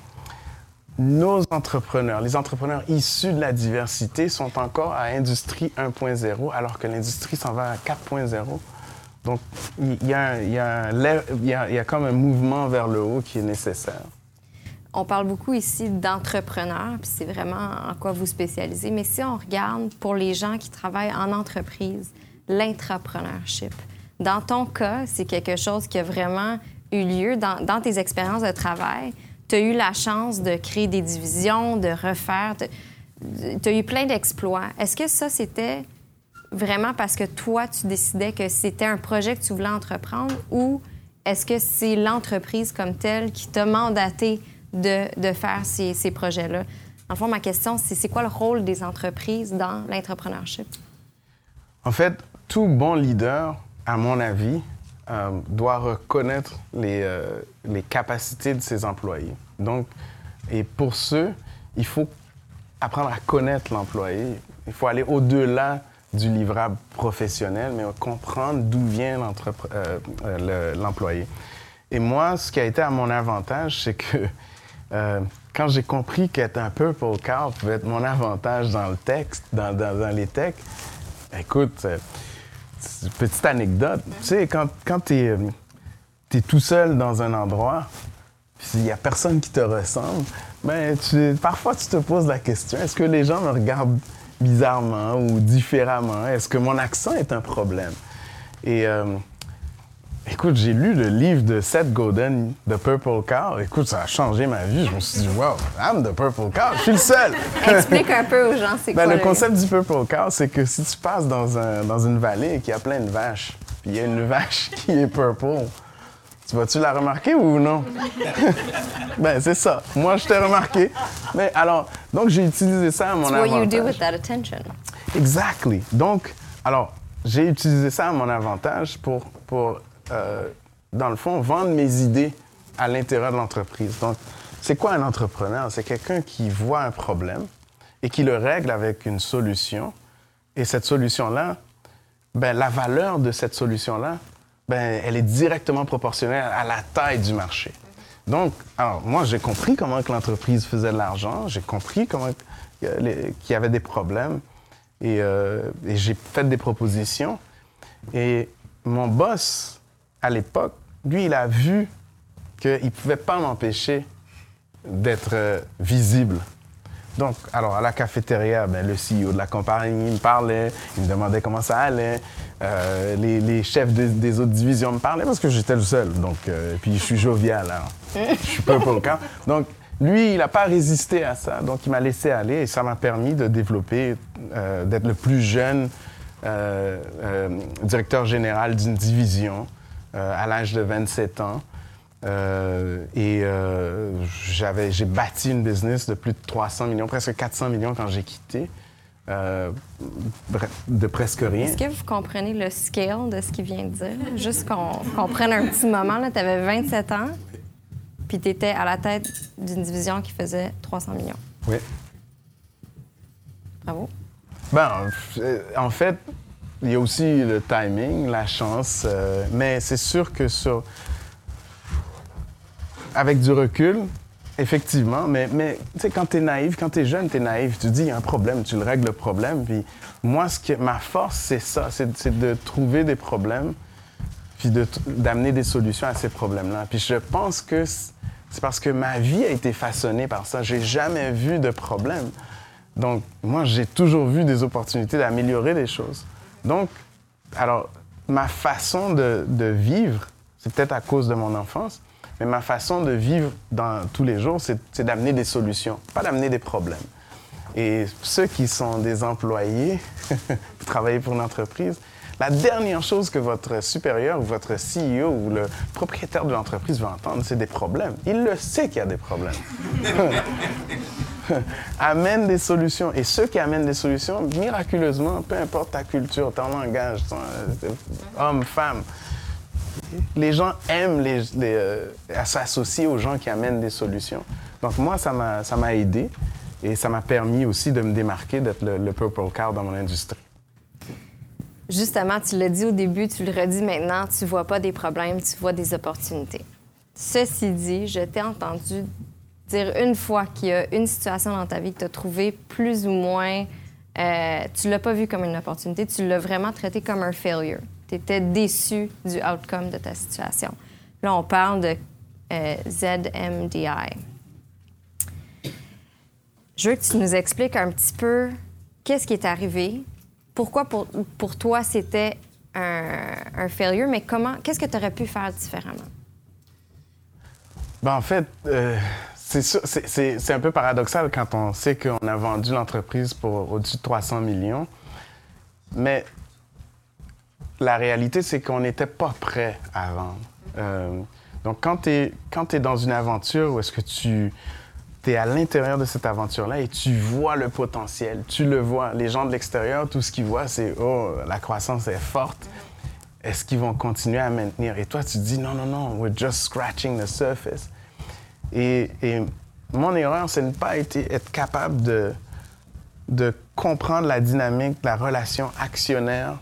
nos entrepreneurs, les entrepreneurs issus de la diversité sont encore à industrie 1.0, alors que l'industrie s'en va à 4.0. Donc, il y, a comme un mouvement vers le haut qui est nécessaire. On parle beaucoup ici d'entrepreneurs, puis c'est vraiment en quoi vous spécialisez. Mais si on regarde pour les gens qui travaillent en entreprise, l'intrapreneurship, dans ton cas, c'est quelque chose qui a vraiment eu lieu dans tes expériences de travail. Tu as eu la chance de créer des divisions, de refaire. Tu as eu plein d'exploits. Est-ce que ça, c'était vraiment parce que toi, tu décidais que c'était un projet que tu voulais entreprendre ou est-ce que c'est l'entreprise comme telle qui t'a mandaté de, de faire ces, ces projets-là? En fond, ma question, c'est c'est quoi le rôle des entreprises dans l'entrepreneurship? En fait, tout bon leader, à mon avis, euh, doit reconnaître les, euh, les capacités de ses employés. Donc, et pour ce, il faut apprendre à connaître l'employé. Il faut aller au-delà du livrable professionnel, mais comprendre d'où vient euh, le- l'employé. Et moi, ce qui a été à mon avantage, c'est que quand j'ai compris qu'être un purple cow pouvait être mon avantage dans le texte, dans- dans les techs, écoute, euh, petite anecdote. Tu sais, quand, quand tu es, tout seul dans un endroit, puis il n'y a personne qui te ressemble, ben, tu, parfois tu te poses la question est-ce que les gens me regardent bizarrement ou différemment? Est-ce que mon accent est un problème? Euh, écoute, j'ai lu le livre de Seth Godin, The Purple Cow. Écoute, ça a changé ma vie. Je me suis dit wow, I'm the Purple Cow. Je suis le seul. Explique un peu aux gens c'est Ben, quoi le concept du Purple Cow, c'est que si tu passes dans, un- dans une vallée et qu'il y a plein de vaches, puis il y a une vache qui est purple, tu vas-tu la remarquer ou non? ben, c'est ça. Moi, je t'ai remarqué. Mais alors, donc j'ai utilisé ça à mon What you do avantage. with that attention. Exactly. Donc, alors, j'ai utilisé ça à mon avantage pour, pour euh, dans le fond, vendre mes idées à l'intérieur de l'entreprise. Donc, c'est quoi un entrepreneur? C'est quelqu'un qui voit un problème et qui le règle avec une solution. Et cette solution-là, ben, la valeur de cette solution-là, ben, elle est directement proportionnelle à la taille du marché. Donc, alors, moi, j'ai compris comment que l'entreprise faisait de l'argent, j'ai compris comment euh, qu'il y avait des problèmes euh, et j'ai fait des propositions. Et mon boss, à l'époque, lui, il a vu qu'il ne pouvait pas m'empêcher d'être euh, visible. Donc, alors, à la cafétéria, ben, le CEO de la compagnie me parlait, il me demandait comment ça allait. Euh, les, chefs de- des autres divisions me parlaient parce que j'étais le seul. Donc, euh, puis je suis jovial, alors. je suis pas pour camp. Donc, lui, il n'a pas résisté à ça. Donc, il m'a laissé aller et ça m'a permis de développer, d'être le plus jeune directeur général d'une division à l'âge de 27 ans. Euh, et euh, j'avais, j'ai bâti une business de plus de 300 millions, presque 400 millions quand j'ai quitté, euh, de presque rien. Est-ce que vous comprenez le scale de ce qu'il vient de dire? Juste qu'on qu'on prenne un petit moment. Tu avais 27 ans, puis tu étais à la tête d'une division qui faisait 300 millions. Oui. Bravo. Ben, euh, en fait, il y a aussi le timing, la chance, euh, mais c'est sûr que sur... Avec du recul, effectivement, mais, mais tu sais, quand tu es naïf, quand tu es jeune, tu es naïf, tu dis, il y a un problème, tu le règles le problème. Puis moi, ce que, ma force, c'est ça, c'est de trouver des problèmes, puis d'amener des solutions à ces problèmes-là. Puis je pense que c'est parce que ma vie a été façonnée par ça. J'ai jamais vu de problème. Donc, moi, j'ai toujours vu des opportunités d'améliorer des choses. Donc, alors, ma façon de, vivre, c'est peut-être à cause de mon enfance, mais ma façon de vivre dans tous les jours, c'est c'est d'amener des solutions, pas d'amener des problèmes. Et ceux qui sont des employés, vous travaillez pour une entreprise, la dernière chose que votre supérieur ou votre CEO ou le propriétaire de l'entreprise va entendre, c'est des problèmes. Il le sait qu'il y a des problèmes. amène des solutions. Et ceux qui amènent des solutions, miraculeusement, peu importe ta culture, ton langage, euh, homme, femme, les gens aiment les, les, euh, s'associer aux gens qui amènent des solutions. Donc moi, ça m'a aidé et ça m'a permis aussi de me démarquer, d'être le, le purple car dans mon industrie. Justement, tu l'as dit au début, tu le redis maintenant, tu vois pas des problèmes, tu vois des opportunités. Ceci dit, je t'ai entendu dire une fois qu'il y a une situation dans ta vie que tu as trouvée plus ou moins. Euh, tu l'as pas vu comme une opportunité, tu l'as vraiment traité comme un failure. Tu étais déçu du outcome de ta situation. Là, on parle de euh, ZMDI. Je veux que tu nous expliques un petit peu qu'est-ce qui est arrivé, pourquoi pour, pour toi c'était un, un failure, mais comment, qu'est-ce que tu aurais pu faire différemment? Ben, en fait, euh, c'est un peu paradoxal quand on sait qu'on a vendu l'entreprise pour au-dessus de 300 millions. Mais la réalité, c'est qu'on n'était pas prêt à vendre. Euh, donc, quand tu es, dans une aventure où est-ce que tu es à l'intérieur de cette aventure-là et tu vois le potentiel, tu le vois. Les gens de l'extérieur, tout ce qu'ils voient, c'est « Oh, la croissance est forte. Est-ce qu'ils vont continuer à maintenir? » Et toi, tu dis « Non, non, non, we're just scratching the surface. » Et, et mon erreur, c'est ne pas été, être capable de, de comprendre la dynamique de la relation actionnaire,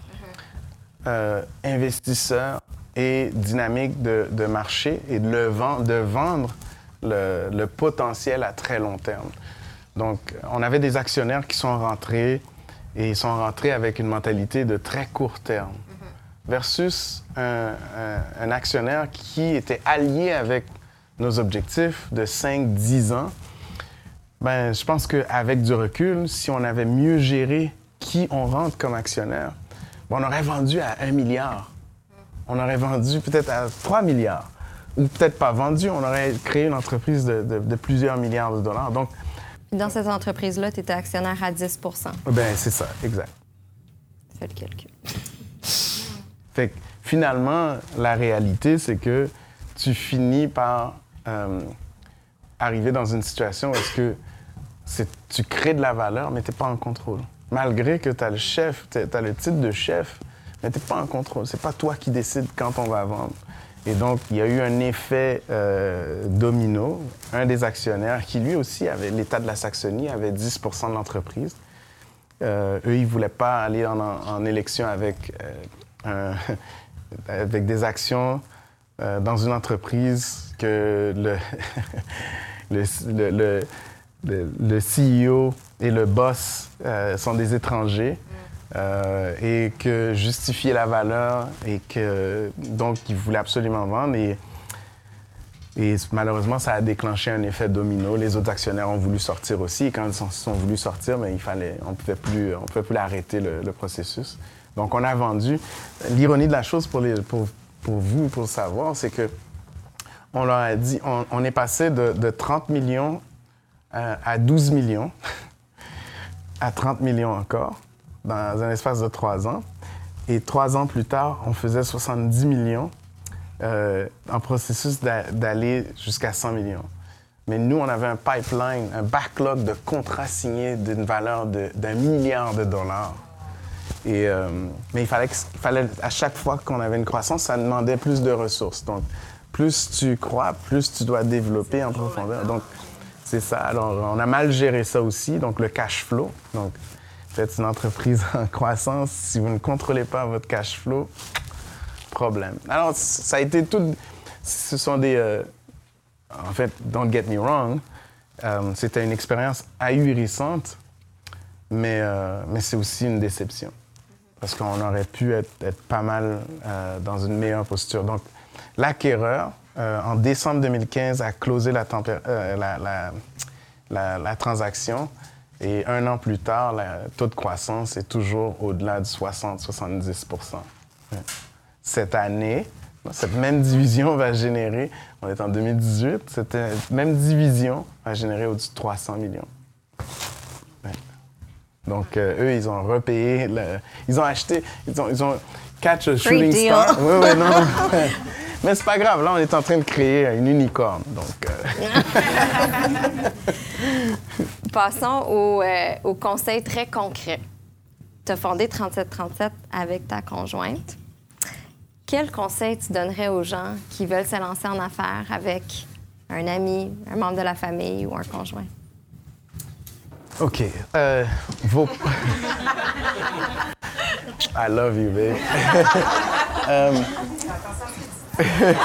euh, investisseur et dynamique de, de marché et de, le vendre, de vendre le, le potentiel à très long terme. Donc, on avait des actionnaires qui sont rentrés et ils sont rentrés avec une mentalité de très court terme versus un, un- un actionnaire qui était allié avec nos objectifs de 5-10 ans. Ben, je pense qu'avec du recul, si on avait mieux géré qui on rentre comme actionnaire, ben, on aurait vendu à 1 milliard. On aurait vendu peut-être à 3 milliards. Ou peut-être pas vendu, on aurait créé une entreprise de, de- de plusieurs milliards de dollars. Donc, Dans cette entreprise-là, tu étais actionnaire à 10 ben, c'est ça, exact. Fais le calcul. Fait que finalement, la réalité, c'est que tu finis par euh, arriver dans une situation où est-ce que tu crées de la valeur, mais tu n'es pas en contrôle. Malgré que tu as le chef, tu as le titre de chef, mais tu n'es pas en contrôle. C'est pas toi qui décides quand on va vendre. Et donc, il y a eu un effet euh, domino. Un des actionnaires, qui lui aussi avait, l'État de la Saxonie, avait 10% de l'entreprise. Euh, eux, ils ne voulaient pas aller en, élection avec, avec des actions euh, dans une entreprise que le, le, le, le- CEO et le boss euh, sont des étrangers. euh, et que justifier la valeur et que donc ils voulaient absolument vendre et, malheureusement ça a déclenché un effet domino. Les autres actionnaires ont voulu sortir aussi et quand ils sont, sont voulu sortir, mais il fallait, on pouvait plus, pouvait plus arrêter le, le, processus. Donc on a vendu. L'ironie de la chose pour, les, pour, pour vous, pour savoir, c'est que on leur a dit, on, est passé de, de 30 millions euh, à 12 millions, à 30 millions encore dans un espace de trois ans. Et trois ans plus tard, on faisait 70 millions euh, en processus d'aller jusqu'à 100 millions. Mais nous, on avait un pipeline, un backlog de contrats signés d'une valeur d'un milliard de dollars. Euh, mais il fallait, à chaque fois qu'on avait une croissance, ça demandait plus de ressources. Donc, plus tu crois, plus tu dois développer en profondeur. Donc, c'est ça. Alors, on a mal géré ça aussi, donc le cash flow. Donc, faites une entreprise en croissance, si vous ne contrôlez pas votre cash flow, problème. Alors, ça a été tout. Ce sont des. Euh, en fait, don't get me wrong, euh, c'était une expérience ahurissante, mais, mais c'est aussi une déception. Parce qu'on aurait pu être, pas mal euh, dans une meilleure posture. Donc, l'acquéreur, euh, en décembre 2015, a closé euh, la, transaction. Et un an plus tard, le taux de croissance est toujours au-delà de 60-70% Cette année, cette même division va générer, on est en 2018, cette même division va générer au-dessus de 300 millions. Donc, euh, eux, ils ont repayé, le, ils ont acheté, ils ont, ils ont catch a shooting deal. star. Oui, oui, non. Mais c'est pas grave, là, on est en train de créer une unicorne. Donc, euh... Passons au, euh, au, conseil très concret. Tu as fondé 3737 avec ta conjointe. Quel conseil tu donnerais aux gens qui veulent se lancer en affaires avec un ami, un membre de la famille ou un conjoint? OK. Euh, vos... I love you, babe. um...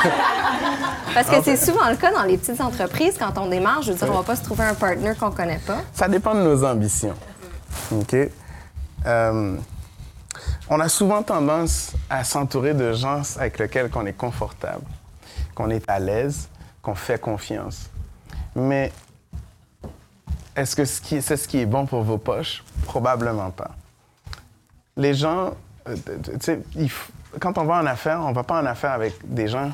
Parce que c'est souvent le cas dans les petites entreprises. Quand on démarre, je veux dire, on va pas se trouver un partner qu'on connaît pas. Ça dépend de nos ambitions. OK? Euh, on a souvent tendance à s'entourer de gens avec lesquels on est confortable, qu'on est à l'aise, qu'on fait confiance. Mais est-ce que c'est ce, qui est bon pour vos poches? Probablement pas. Les gens, euh, tu sais, quand on va en affaires, on ne va pas en affaires avec des gens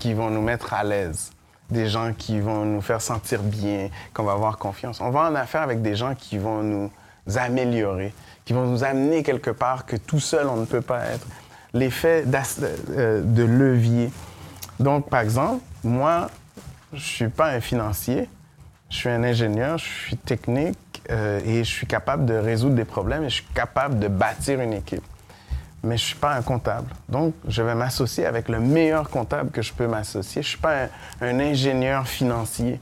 qui vont nous mettre à l'aise, des gens qui vont nous faire sentir bien, qu'on va avoir confiance. On va en affaires avec des gens qui vont nous améliorer, qui vont nous amener quelque part que tout seul on ne peut pas être. L'effet euh, de levier. Donc, par exemple, moi, je ne suis pas un financier, je suis un ingénieur, je suis technique euh, et je suis capable de résoudre des problèmes et je suis capable de bâtir une équipe mais je ne suis pas un comptable. Donc, je vais m'associer avec le meilleur comptable que je peux m'associer. Je ne suis pas un, ingénieur financier.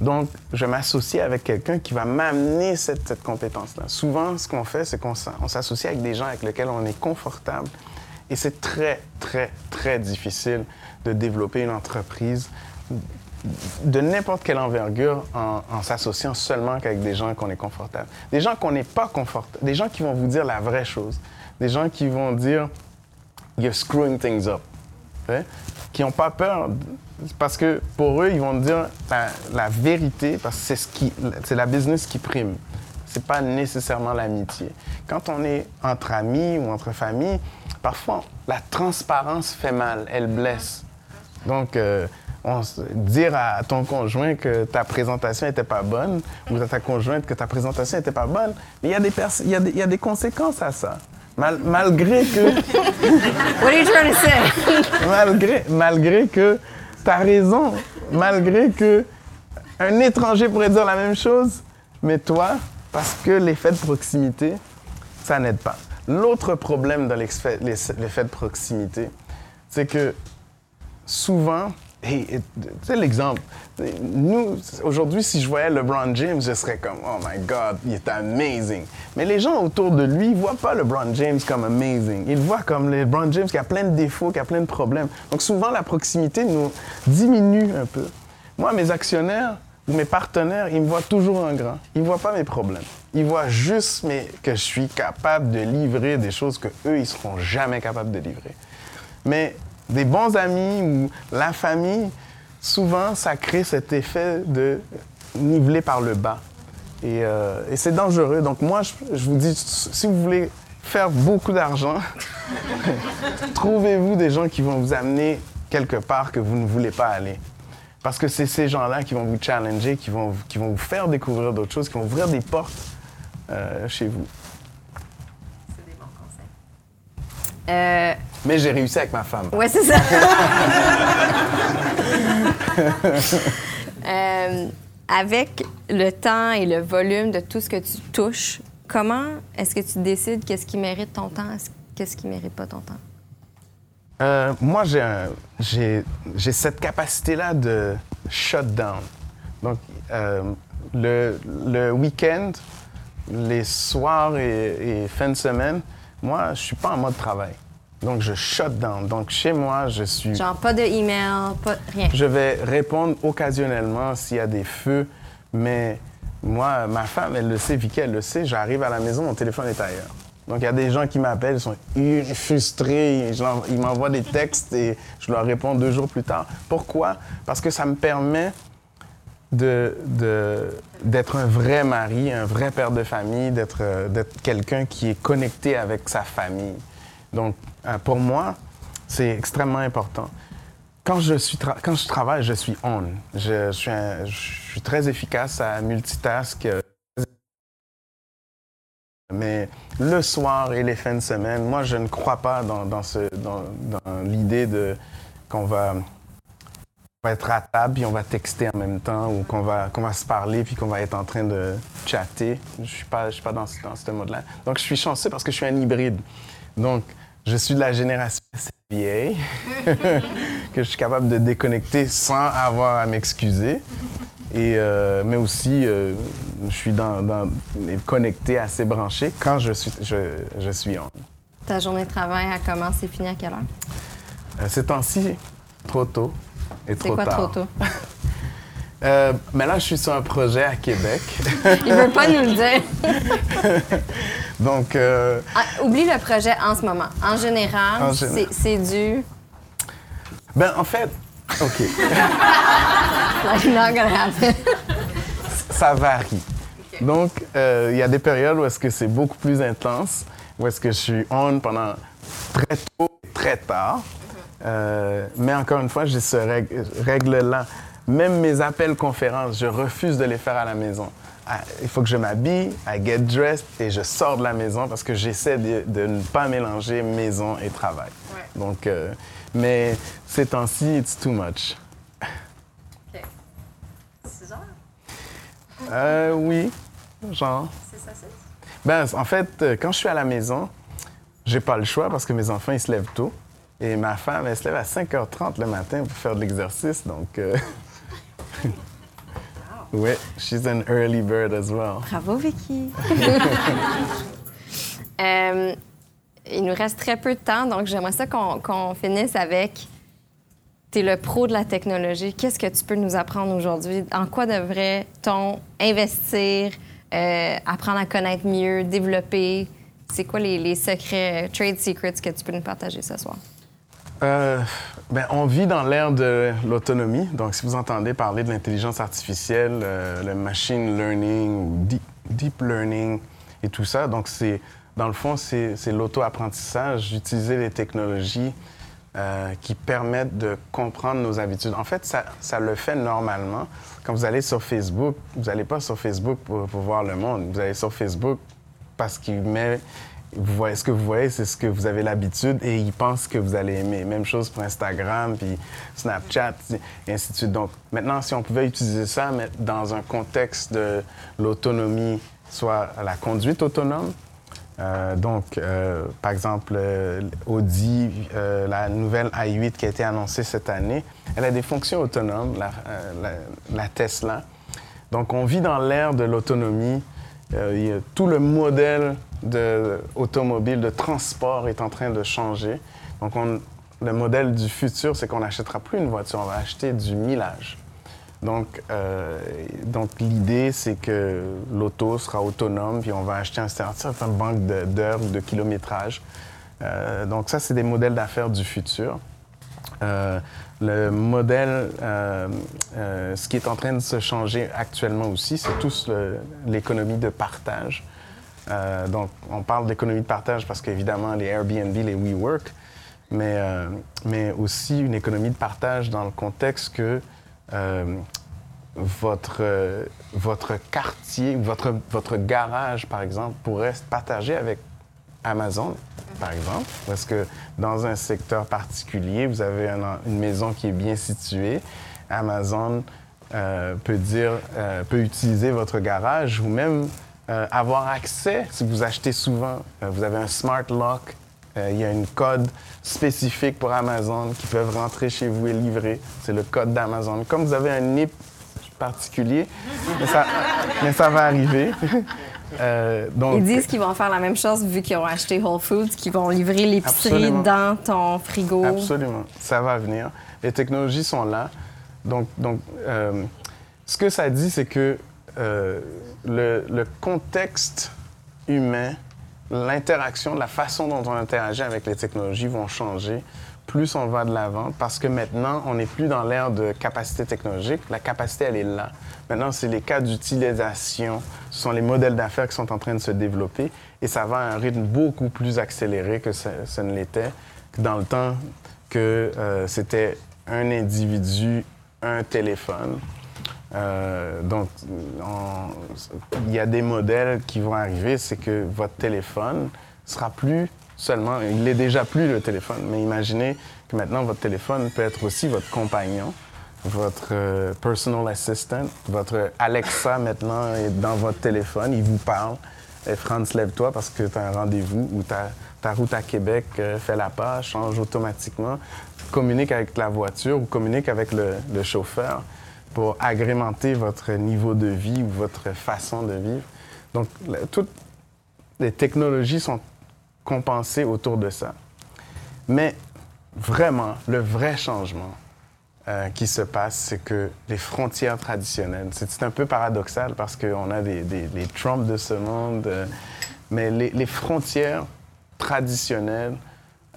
Donc, je m'associe avec quelqu'un qui va m'amener cette, cette compétence-là. Souvent, ce qu'on fait, c'est qu'on s'associe avec des gens avec lesquels on est confortable. Et c'est très, très, très difficile de développer une entreprise de n'importe quelle envergure en, s'associant seulement qu'avec des gens qu'on est confortable. Des gens qu'on n'est pas confortable. Des gens qui vont vous dire la vraie chose des gens qui vont dire You're screwing things up. Qui n'ont pas peur. Parce que pour eux, ils vont dire la, la vérité, parce que c'est, ce qui, c'est la business qui prime. C'est pas nécessairement l'amitié. Quand on est entre amis ou entre familles, parfois, la transparence fait mal, elle blesse. Donc, euh, on, dire à ton conjoint que ta présentation n'était pas bonne ou à ta conjointe que ta présentation n'était pas bonne, il y, a des pers- il, y a des, il y a des conséquences à ça. Mal, malgré que. What are you trying to say? malgré, malgré que tu as raison, malgré que un étranger pourrait dire la même chose, mais toi, parce que l'effet de proximité, ça n'aide pas. L'autre problème dans l'effet de proximité, c'est que souvent, et tu sais l'exemple, nous, aujourd'hui, si je voyais LeBron James, je serais comme, oh my God, il est amazing. Mais les gens autour de lui ne voient pas LeBron James comme amazing. Ils voient comme LeBron James qui a plein de défauts, qui a plein de problèmes. Donc souvent, la proximité nous diminue un peu. Moi, mes actionnaires, ou mes partenaires, ils me voient toujours en grand. Ils voient pas mes problèmes. Ils voient juste que je suis capable de livrer des choses que eux, ils seront jamais capables de livrer. Mais des bons amis ou la famille, souvent, ça crée cet effet de niveler par le bas. Et, euh, c'est dangereux. Donc moi, je, vous dis, si vous voulez faire beaucoup d'argent, trouvez-vous des gens qui vont vous amener quelque part que vous ne voulez pas aller. Parce que c'est ces gens-là qui vont vous challenger, qui vont, qui vont vous faire découvrir d'autres choses, qui vont ouvrir des portes euh, chez vous. C'est des bons conseils. Euh, Mais j'ai réussi avec ma femme. ouais, c'est ça. Euh, avec le temps et le volume de tout ce que tu touches, comment est-ce que tu décides qu'est-ce qui mérite ton temps, est-ce- qu'est-ce qui mérite pas ton temps? Euh, moi, j'ai cette capacité-là de shut down. Donc, euh, le, le week-end, les soirs et, et fin de semaine, moi, je suis pas en mode travail. Donc, je shut down. Donc, chez moi, je suis... Genre, pas de email, pas rien. Je vais répondre occasionnellement s'il y a des feux, mais moi, ma femme, elle le sait, Vicky, elle le sait, j'arrive à la maison, mon téléphone est ailleurs. Donc, il y a des gens qui m'appellent, ils sont frustrés, ils m'envoient des textes et je leur réponds deux jours plus tard. Pourquoi? Parce que ça me permet de- d'être un vrai mari, un vrai père de famille, d'être euh, d'être quelqu'un qui est connecté avec sa famille. Donc, euh, pour moi, c'est extrêmement important. Quand je, suis quand je travaille, je suis on. Je, suis, je suis très efficace à multitask. euh, Mais le soir et les fins de semaine, moi, je ne crois pas dans, dans dans- dans l'idée qu'on va, va être à table puis on va texter en même temps ou qu'on va, qu'on va se parler puis qu'on va être en train de chatter. Je ne suis pas, je suis pas dans, ce- dans ce mode-là. Donc, je suis chanceux parce que je suis un hybride. Donc, je suis de la génération assez vieille, que je suis capable de déconnecter sans avoir à m'excuser. Et, euh, mais aussi, euh, je suis dans, dans- connecté, assez branché quand je suis, je, je suis en. Ta journée de travail, elle commence et finit à quelle heure? Euh, ces temps-ci, trop tôt et C'est trop quoi tard. trop tôt? Euh, mais là, je suis sur un projet à Québec. Il veut pas nous le dire. Donc, euh, Ah, oublie le projet en ce moment. En général, En général. c'est- du. ben, en fait, OK, Like, not gonna happen. ça varie. Donc, euh, il y a des périodes où est-ce que c'est beaucoup plus intense, où est-ce que je suis on pendant très tôt, très tard. Euh, mais encore une fois, j'ai ce règle- règle-là. Même mes appels conférences, je refuse de les faire à la maison. Ah, Il faut que je m'habille, I get dressed et je sors de la maison parce que j'essaie de, de ne pas mélanger maison et travail. Ouais. Donc, euh, mais ces temps-ci, it's too much. OK. 6 heures? Euh, oui, genre. C'est ça, c'est? Ben, en fait, euh, quand je suis à la maison, j'ai pas le choix parce que mes enfants, ils se lèvent tôt. Et ma femme, elle se lève à 5h30 le matin pour faire de l'exercice. Donc, euh... oui, she's an early bird as well. Bravo, Vicky. Euh, il nous reste très peu de temps, donc j'aimerais ça qu'on finisse avec. Tu es le pro de la technologie. Qu'est-ce que tu peux nous apprendre aujourd'hui? En quoi devrait-on investir, euh, apprendre à connaître mieux, développer? C'est quoi les, les secrets, trade secrets que tu peux nous partager ce soir? Euh, ben, on vit dans l'ère de l'autonomie. Donc, si vous entendez parler de l'intelligence artificielle, euh, le machine learning ou deep, learning et tout ça, donc c'est, dans le fond, c'est, l'auto-apprentissage, d'utiliser les technologies euh, qui permettent de comprendre nos habitudes. En fait, ça, le fait normalement. Quand vous allez sur Facebook, vous n'allez pas sur Facebook pour voir le monde. Vous allez sur Facebook parce qu'il met vous voyez, ce que vous voyez, c'est ce que vous avez l'habitude et ils pensent que vous allez aimer. Même chose pour Instagram, puis Snapchat, et ainsi de suite. Donc, maintenant, si on pouvait utiliser ça dans un contexte de l'autonomie, soit la conduite autonome, euh, donc, euh, par exemple, euh, Audi, la nouvelle i8 qui a été annoncée cette année, elle a des fonctions autonomes, la Tesla. Donc, on vit dans l'ère de l'autonomie. Euh, tout le modèle de, automobile, de transport est en train de changer. Donc, on- le modèle du futur, c'est qu'on n'achètera plus une voiture, on va acheter du millage. Donc, donc l'idée, c'est que l'auto sera autonome, puis on va acheter un certain banque d'heures ou de kilométrage. donc ça, c'est des modèles d'affaires du futur. Le modèle, euh, euh, ce qui est en train de se changer actuellement aussi, c'est tous l'économie de partage. Euh, donc, on parle d'économie de partage parce qu'évidemment, les Airbnb, les WeWork, mais, mais aussi une économie de partage dans le contexte que votre, votre quartier, votre, votre garage, par exemple, pourrait se partager avec Amazon, par exemple, parce que dans un secteur particulier, vous avez une maison qui est bien située. Amazon euh, peut dire, euh, peut utiliser votre garage ou même euh, avoir accès, si vous achetez souvent, vous avez un smart lock, il y a une code spécifique pour Amazon qui peuvent rentrer chez vous et livrer. C'est le code d'Amazon. Comme vous avez un NIP particulier, mais ça va arriver. Euh, Ils disent qu'ils vont faire la même chose vu qu'ils ont acheté Whole Foods, qu'ils vont livrer l'épicerie dans ton frigo. Absolument. Ça va venir. Les technologies sont là. Donc, donc euh, ce que ça dit, c'est que euh, le, le, contexte humain, l'interaction, la façon dont on interagit avec les technologies vont changer plus on va de l'avant parce que maintenant, on n'est plus dans l'ère de capacité technologique. La capacité, elle est là. Maintenant, c'est les cas d'utilisation, ce sont les modèles d'affaires qui sont en train de se développer et ça va à un rythme beaucoup plus accéléré que ce, ne l'était dans le temps que euh, c'était un individu, un téléphone. Euh, donc, il y a des modèles qui vont arriver, c'est que votre téléphone sera plus seulement, il n'est déjà plus le téléphone, mais imaginez que maintenant votre téléphone peut être aussi votre compagnon, votre euh, personal assistant, votre Alexa maintenant est dans votre téléphone, il vous parle. Et Franz, lève-toi parce que tu as un rendez-vous ou ta, ta route à Québec euh, fait la page, change automatiquement, communique avec la voiture ou communique avec le chauffeur pour agrémenter votre niveau de vie ou votre façon de vivre. Donc, toutes les technologies sont compenser autour de ça. Mais vraiment, le vrai changement euh, qui se passe, c'est que les frontières traditionnelles, c'est un peu paradoxal parce qu'on a des, des, Trump de ce monde, euh, mais les, les, frontières traditionnelles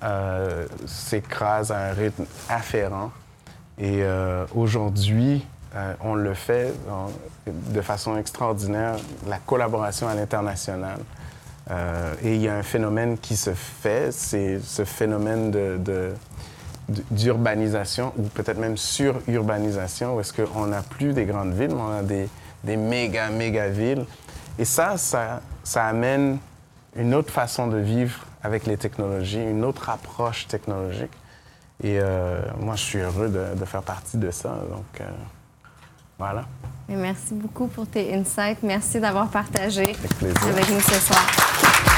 euh, s'écrasent à un rythme afférent. Et aujourd'hui, on le fait de façon extraordinaire, la collaboration à l'international. Euh, et il y a un phénomène qui se fait, c'est ce phénomène d'urbanisation ou peut-être même sururbanisation, où est-ce qu'on n'a plus des grandes villes, mais on a des, des méga, méga villes. Et ça, ça, amène une autre façon de vivre avec les technologies, une autre approche technologique. Et euh, moi, je suis heureux de, de, faire partie de ça. Donc, euh, voilà. Merci beaucoup pour tes insights. Merci d'avoir partagé avec nous ce soir.